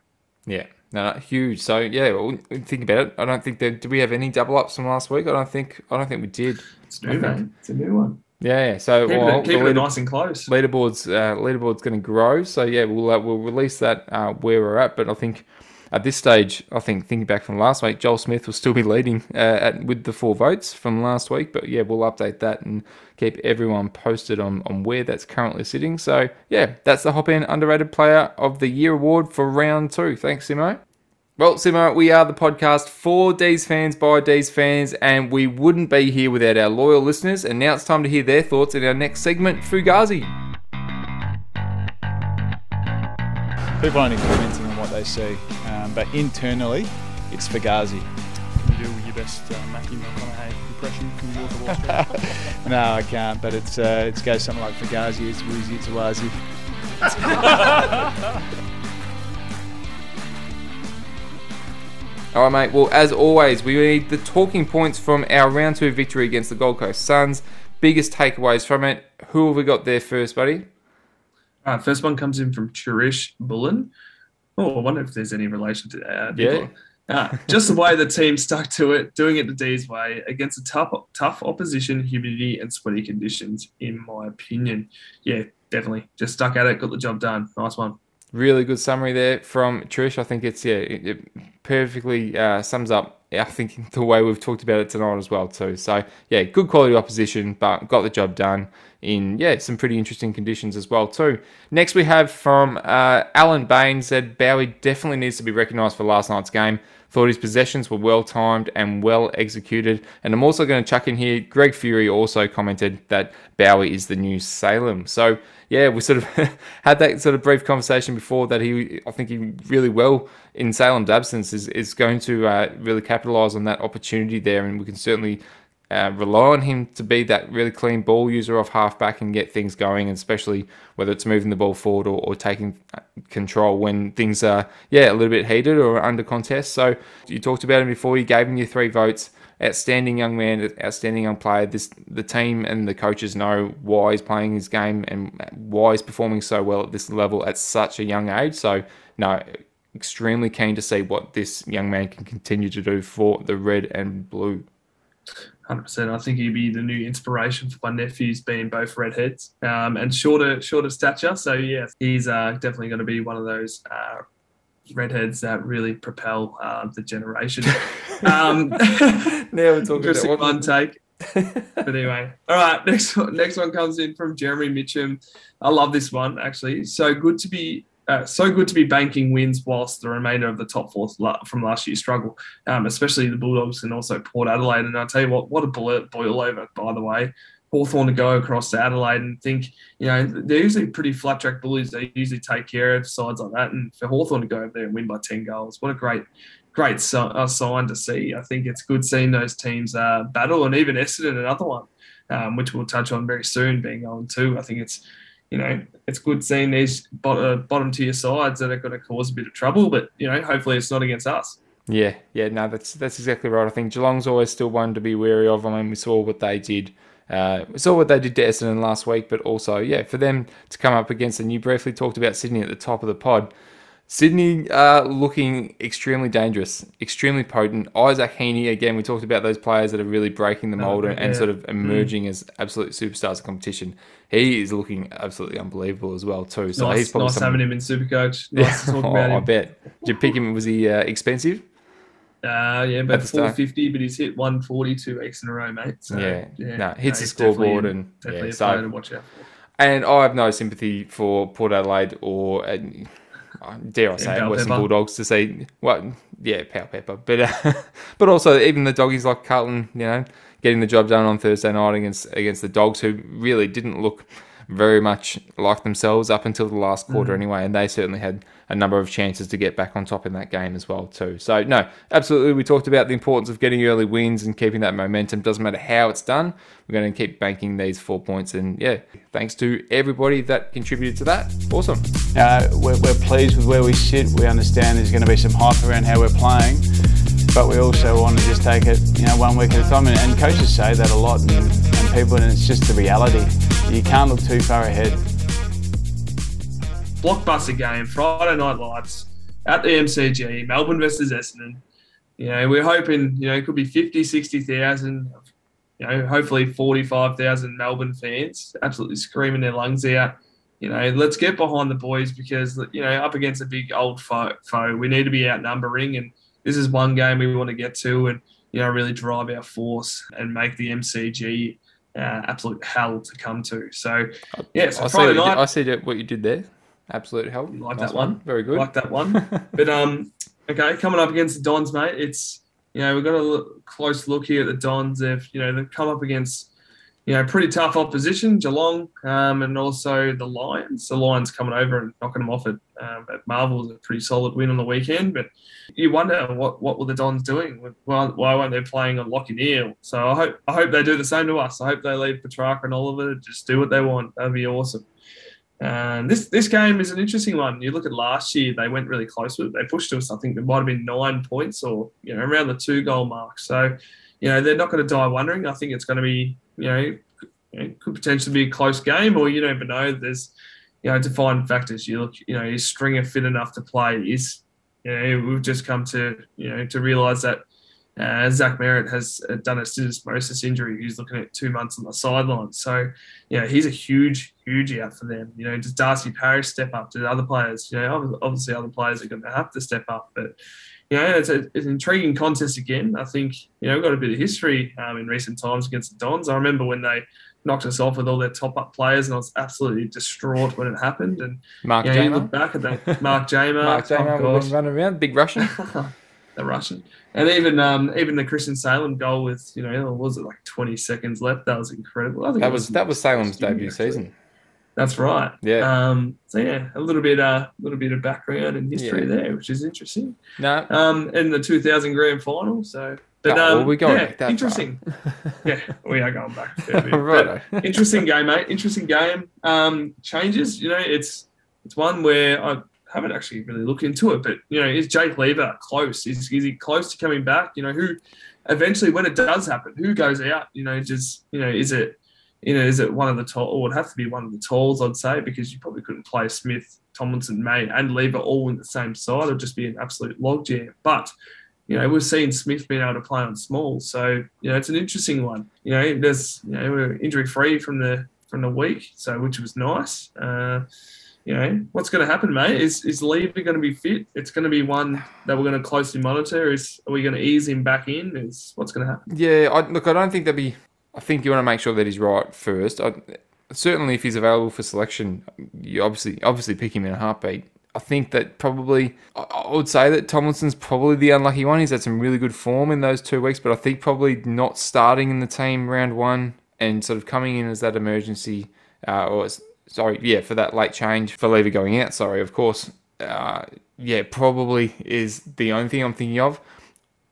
Yeah, no, no, huge. So yeah, well, think about it. I don't think that. Did we have any double ups from last week? I don't think. I don't think we did. It's new, man. It's a new one. Yeah, yeah. So keep, well, it, keep it nice and close. Leaderboard's uh, leaderboard's going to grow. So yeah, we'll uh, we'll release that uh, where we're at. But I think at this stage, I think thinking back from last week, Joel Smith will still be <laughs> leading uh, at, with the four votes from last week. But yeah, we'll update that and keep everyone posted on, on where that's currently sitting. So yeah, that's the Hop Hen Underrated Player of the Year award for round two. Thanks, Simo. Well, Simo, we are the podcast for D's fans by D's fans, and we wouldn't be here without our loyal listeners. And now it's time to hear their thoughts in our next segment, Fugazi. people are only commenting on what they see. Um, but internally, it's Fugazi. Can you do your best uh, Matthew McConaughey impression from Wolf of Wall Street? no, I can't. But it's uh, it goes something like Fugazi, it's Woozy, it's Wazi. <laughs> All right, mate. Well, as always, we need the talking points from our round two victory against the Gold Coast Suns. Biggest takeaways from it. Who have we got there first, buddy? Uh, first one comes in from Cherish Bullen. Oh, I wonder if there's any relation to that. Yeah. Uh, just the way the team stuck to it, doing it the D's way against a tough, tough opposition, humidity and sweaty conditions, in my opinion. Yeah, definitely. Just stuck at it, got the job done. Nice one. Really good summary there from Trish. I think it's yeah, it, it perfectly uh, sums up. I think <laughs> the way we've talked about it tonight as well too. So yeah, good quality opposition, but got the job done in yeah some pretty interesting conditions as well too. Next we have from uh, Alan Bain said Bowey definitely needs to be recognised for last night's game. Thought his possessions were well timed and well executed. And I'm also going to chuck in here. Greg Fury also commented that Bowey is the new Salem. So yeah, we sort of <laughs> had that sort of brief conversation before that he, I think he really well in Salem's absence is, is going to uh, really capitalise on that opportunity there, and we can certainly uh, rely on him to be that really clean ball user off halfback and get things going, especially whether it's moving the ball forward or, or, taking uh, control when things are, yeah, a little bit heated or under contest. So you talked about him before, you gave him your three votes. Outstanding young man, outstanding young player. This the team and the coaches know why he's playing his game and why he's performing so well at this level at such a young age. So no, extremely keen to see what this young man can continue to do for the red and blue. Hundred percent. I think he'd be the new inspiration for my nephews, being both redheads um, and shorter, shorter stature. So yeah, he's uh, definitely going to be one of those uh, redheads that really propel uh, the generation. <laughs> um, <laughs> now we're talking interesting about one <laughs> take. but anyway, all right. Next one, next one comes in from Jeremy Mitchum. I love this one actually. So good to be uh, so good to be banking wins whilst the remainder of the top four from last year struggle, um, especially the Bulldogs and also Port Adelaide. And I'll tell you what, what a boil, boil over, by the way. Hawthorn to go across to Adelaide and think, you know, they're usually pretty flat track bullies. They usually take care of sides like that. And for Hawthorn to go over there and win by 10 goals, what a great, great uh, sign to see. I think it's good seeing those teams uh, battle and even Essendon, another one, um, which we'll touch on very soon, being on two. I think it's, you know, it's good seeing these uh, bottom tier sides that are going to cause a bit of trouble, but you know, hopefully it's not against us. Yeah, yeah, no, that's that's exactly right. I think Geelong's always still one to be wary of. I mean, we saw what they did. Uh, we saw what they did to Essendon last week, but also, yeah, for them to come up against, and you briefly talked about Sydney at the top of the pod. Sydney uh, looking extremely dangerous, extremely potent. Isaac Heaney, again, we talked about those players that are really breaking the mold oh, and, sort of emerging mm. as absolute superstars of competition. He is looking absolutely unbelievable as well too. So nice, he's probably nice having him in Supercoach. <laughs> Nice yeah, to talk about oh, I bet. Did you pick him? Was he uh, expensive? Uh, yeah, about four fifty, but he's hit one forty two weeks in a row, mate. So, yeah, yeah, no, hits no, the scoreboard and definitely yeah, so, to watch out for. And I have no sympathy for Port Adelaide or. Uh, dare I say, Western Pepper. Bulldogs to say what? Well, yeah, Power Pepper, but uh, <laughs> but also even the doggies like Carlton, you know, getting the job done on Thursday night against against the Dogs, who really didn't look very much like themselves up until the last quarter mm. anyway, and they certainly had a number of chances to get back on top in that game as well too. So no, absolutely, we talked about the importance of getting early wins and keeping that momentum. Doesn't matter how it's done, we're going to keep banking these four points, and yeah, thanks to everybody that contributed to that. Awesome. Uh, we're, we're pleased with where we sit. We understand there's going to be some hype around how we're playing but we also want to just take it, you know, one week at a time. And, coaches say that a lot, and, and, people, and it's just the reality. You can't look too far ahead. Blockbuster game, Friday night lights at the MCG, Melbourne versus Essendon. You know, we're hoping, you know, it could be 50, 60,000, you know, hopefully 45,000 Melbourne fans absolutely screaming their lungs out. You know, let's get behind the boys because, you know, up against a big old foe, foe we need to be outnumbering and – this is one game we want to get to and you know really drive our force and make the MCG uh, absolute hell to come to. So yeah, so I Friday see night. I see what you did there. Absolute hell. Like nice that one. one. Very good. Like that one. but um, okay, coming up against the Dons, mate. It's you know we've got a look, close look here at the Dons. They've you know they've come up against you know, pretty tough opposition, Geelong, um, and also the Lions. The Lions coming over and knocking them off at, um, at Marvel was a pretty solid win on the weekend. But you wonder what what were the Dons doing? Why, why weren't they playing on Lachie Neale? So I hope I hope they do the same to us. I hope they leave Petracca and Oliver just do what they want. That'd be awesome. And this this game is an interesting one. You look at last year; they went really close with it. They pushed us. I think it might have been nine points, or you know, around the two goal mark. So, you know, they're not going to die wondering. I think it's going to be, you know, it could potentially be a close game, or you never know. There's, you know, defined factors. You look, you know, is Stringer fit enough to play? Is, you know, we've just come to, you know, to realise that uh, Zach Merrett has uh, done a syndesmosis injury. He's looking at two months on the sideline. So, you know, he's a huge, huge out for them. You know, does Darcy Parish step up? Do other players? You know, obviously other players are going to have to step up. But, you know, it's, a, it's an intriguing contest again. I think, you know, we've got a bit of history um, in recent times against the Dons. I remember when they knocked us off with all their top up players, and I was absolutely distraught when it happened. And Mark you, know, you look back at that, <laughs> Mark Jamar, Mark Jamar oh, running around, big Russian. <laughs> the Russian, and even um, even the Christian Salem goal with you know what was it like twenty seconds left? That was incredible. I think That it was that was Salem's debut season. That's right. Yeah. Um, so yeah, a little bit, uh, a little bit of background and history Yeah. there, which is interesting. No, Um, in the 2000 grand final. So, but Oh, um, well, we going yeah, interesting. <laughs> yeah, we are going back. <laughs> Righto. Interesting game, mate. Interesting game. Um, changes. You know, it's it's one where I haven't actually really looked into it, but you know, is Jake Lever close? Is is he close to coming back? You know, who eventually when it does happen, who goes out? You know, just you know, is it you know, is it one of the tall, or would have to be one of the talls, I'd say, because you probably couldn't play Smith, Tomlinson, May, and Lever all in the same side. It'd just be an absolute logjam. But, you know, we've seen Smith being able to play on small. So, you know, it's an interesting one. You know, there's, you know, we're injury free from the from the week, so which was nice. Uh, you know, what's going to happen, mate? Is is Lever going to be fit? It's going to be one that we're going to closely monitor. Is are we going to ease him back in? Is what's going to happen? Yeah, I, look, I don't think there'd be. I think you want to make sure that he's right first. I, certainly, if he's available for selection, you obviously obviously pick him in a heartbeat. I think that probably I, would say that Tomlinson's probably the unlucky one. He's had some really good form in those two weeks, but I think probably not starting in the team round one and sort of coming in as that emergency uh, or as- sorry, yeah, for that late change for Lever going out. Sorry, of course. Uh, yeah, probably is the only thing I'm thinking of.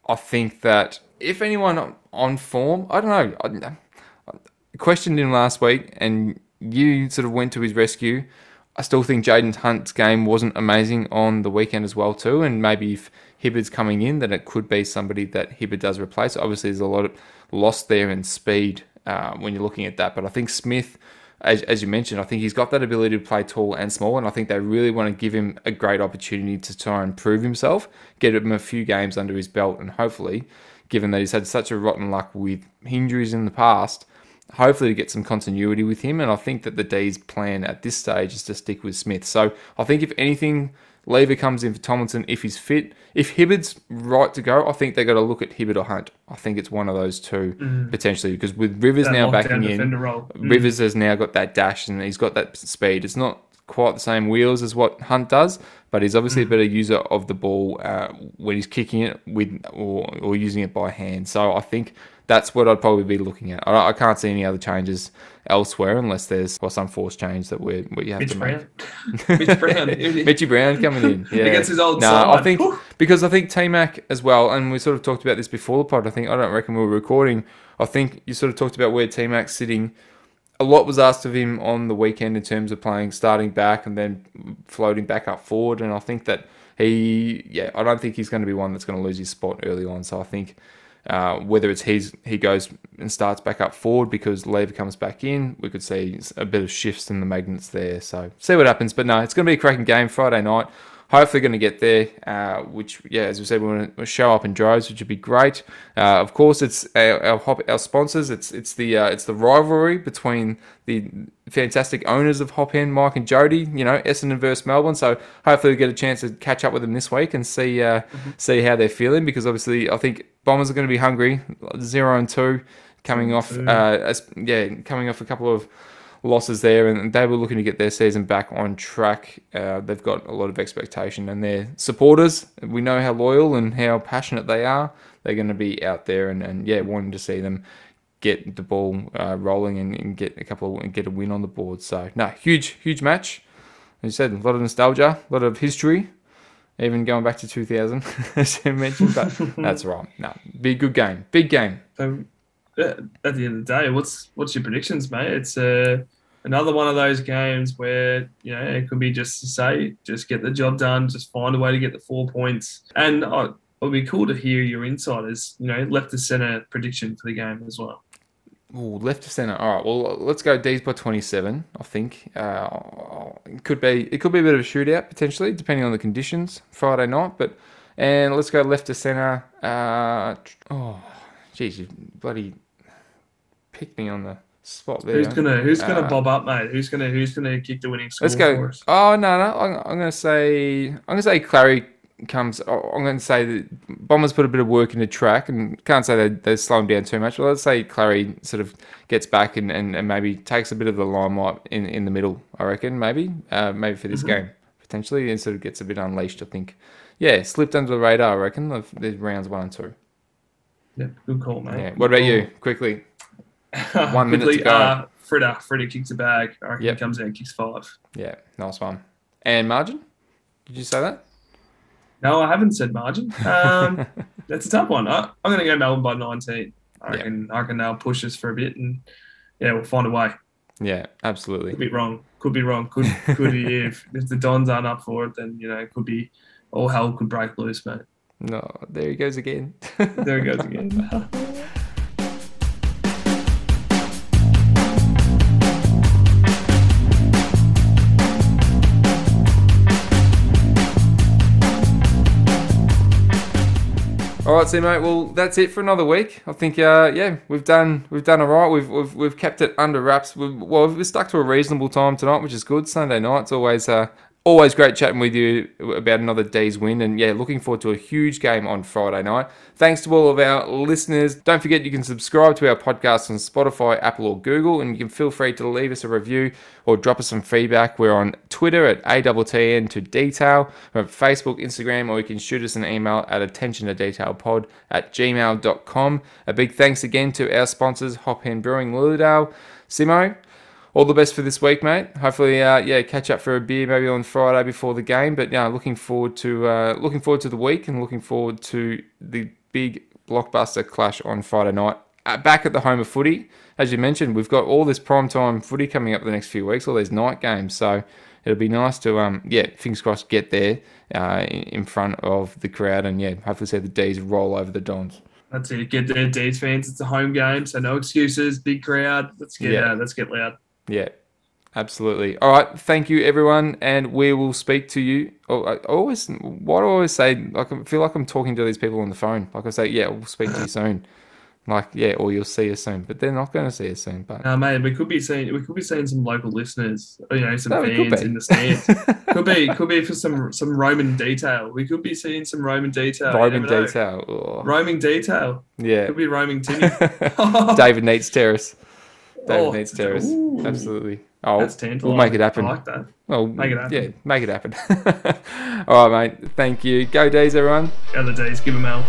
I think that if anyone on form, I don't know. I, questioned him last week, and you sort of went to his rescue. I still think Jayden Hunt's game wasn't amazing on the weekend as well too, and maybe if Hibberd's coming in, then it could be somebody that Hibberd does replace. Obviously, there's a lot of loss there in speed uh, when you're looking at that, but I think Smith. As, as you mentioned, I think he's got that ability to play tall and small, and I think they really want to give him a great opportunity to try and prove himself, get him a few games under his belt, and hopefully, given that he's had such a rotten luck with injuries in the past, hopefully to get some continuity with him. And I think that the D's plan at this stage is to stick with Smith. So I think if anything, Lever comes in for Tomlinson if he's fit. If Hibberd's right to go, I think they got to look at Hibberd or Hunt. I think it's one of those two Mm. potentially because with Rivers That now backing in. Mm. Rivers has now got that dash and he's got that speed. It's not quite the same wheels as what Hunt does, but he's obviously Mm. a better user of the ball uh, when he's kicking it with or, or using it by hand. So I think that's what I'd probably be looking at. I, I can't see any other changes elsewhere unless there's well, some force change that we we have Mitch to Brown. make. Mitch Brown. <laughs> Mitchy Brown coming in yeah. <laughs> Against his old no, side. I think because I think T Mac as well, and we sort of talked about this before the pod. I think I don't reckon we were recording. I think you sort of talked about where T Mac's sitting. A lot was asked of him on the weekend in terms of playing starting back and then floating back up forward, and I think that he, yeah, I don't think he's going to be one that's going to lose his spot early on. So I think uh, whether it's he's he goes and starts back up forward because Lever comes back in, we could see a bit of shifts in the magnets there. So see what happens. But no, it's going to be a cracking game Friday night. Hopefully, going to get there. Uh, which, yeah, as we said, we want to show up in droves, which would be great. Uh, of course, it's our, our, our sponsors. It's it's the uh, it's the rivalry between the fantastic owners of Hop Hen, Mike and Jody. You know, Essendon versus Melbourne. So hopefully, we get a chance to catch up with them this week and see uh, see how they're feeling because obviously, I think Bombers are going to be hungry. Zero and two, coming off. Uh, yeah, coming off a couple of losses there, and they were looking to get their season back on track. Uh, they've got a lot of expectation, and their supporters, we know how loyal and how passionate they are. They're going to be out there, and, and yeah, wanting to see them get the ball uh, rolling and, and get a couple of, and get a win on the board. So no, huge huge match. As you said, a lot of nostalgia, a lot of history, even going back to 2000, <laughs> as you mentioned. But <laughs> that's right. No, be a good game, big game. Um, at the end of the day, what's what's your predictions, mate? It's uh, another one of those games where you know it could be just to say, just get the job done, just find a way to get the four points, and uh, it would be cool to hear your insiders, you know, left to center prediction for the game as well. Ooh, left to center. All right. Well, let's go D's by twenty-seven. I think uh, it could be it could be a bit of a shootout potentially, depending on the conditions Friday night. But and let's go left to center. Uh, oh, geez, you bloody picked me on the spot there. Who's gonna Who's gonna Uh, bob up, mate? Who's gonna Who's gonna kick the winning score Let's go. Oh no, no. I'm, I'm gonna say I'm gonna say Clarry comes. oh, I'm gonna say that Bombers put a bit of work into track, and can't say that they're slowing down too much. But let's say Clarry sort of gets back and, and, and maybe takes a bit of the limelight in, in the middle. I reckon maybe uh, maybe for this Mhm. game potentially, and sort of gets a bit unleashed. I think. Yeah, slipped under the radar. I reckon of the rounds one and two. Yeah, good call, mate. Yeah. What about you? Quickly. <laughs> One minute to go. Uh, Frida, Frida kicks a bag. I reckon Yep. he comes out and kicks five. Yeah, nice one. And margin? Did you say that? No, I haven't said margin. Um, <laughs> that's a tough one. I, I'm going to go Melbourne by 19. I reckon, I reckon they'll push us for a bit, and yeah, we'll find a way. Yeah, absolutely. Could be wrong. Could be wrong. Could could be <laughs> if if the Dons aren't up for it, then you know it could be all hell could break loose, mate. No, there he goes again. There he goes again. All right, so mate. Well, that's it for another week. I think, uh, yeah, we've done we've done all right. We've we've, we've kept it under wraps. We've, well, we've stuck to a reasonable time tonight, which is good. Sunday night's always uh, always great chatting with you about another day's win, and yeah, looking forward to a huge game on Friday night. Thanks to all of our listeners. Don't forget you can subscribe to our podcast on Spotify, Apple, or Google, and you can feel free to leave us a review or drop us some feedback. We're on Twitter at AWTN to detail, we're Facebook, Instagram, or you can shoot us an email at attention to detail pod at gmail.com. A big thanks again to our sponsors, Hop Hen Brewing Lilydale. Simo, all the best for this week, mate. Hopefully, uh, yeah, catch up for a beer maybe on Friday before the game. But yeah, looking forward to uh, looking forward to the week and looking forward to the big blockbuster clash on Friday night. Uh, back at the home of footy, as you mentioned, we've got all this prime time footy coming up the next few weeks, all these night games. So it'll be nice to, um, yeah, fingers crossed, get there uh, in front of the crowd and yeah, hopefully see the D's roll over the Dons. That's it. Get there, D's fans. It's a home game, so no excuses. Big crowd. Let's get Yeah. uh, let's get loud. Yeah, absolutely. All right, thank you everyone, and we will speak to you. Oh, I always, why do I always say? Like, I feel like I'm talking to these people on the phone. Like I say, yeah, we'll speak to you <laughs> soon. Like, yeah, or you'll see us soon, but they're not going to see us soon. But Uh, mate, we could be seeing we could be seeing some local listeners, you know, some No, fans in the stands. <laughs> could be could be for some some Roman detail. We could be seeing some Roman detail. Roman detail. Oh. Roaming detail. Yeah. Could be roaming Timmy. <laughs> David Neitz Terrace. David Oh, Neitz Terrace. ooh. Absolutely. Oh, That's we'll make it happen. I like that. Well, Make it happen. Yeah, make it happen. <laughs> All right, mate. Thank you. Go Days, everyone. Other days, give them out.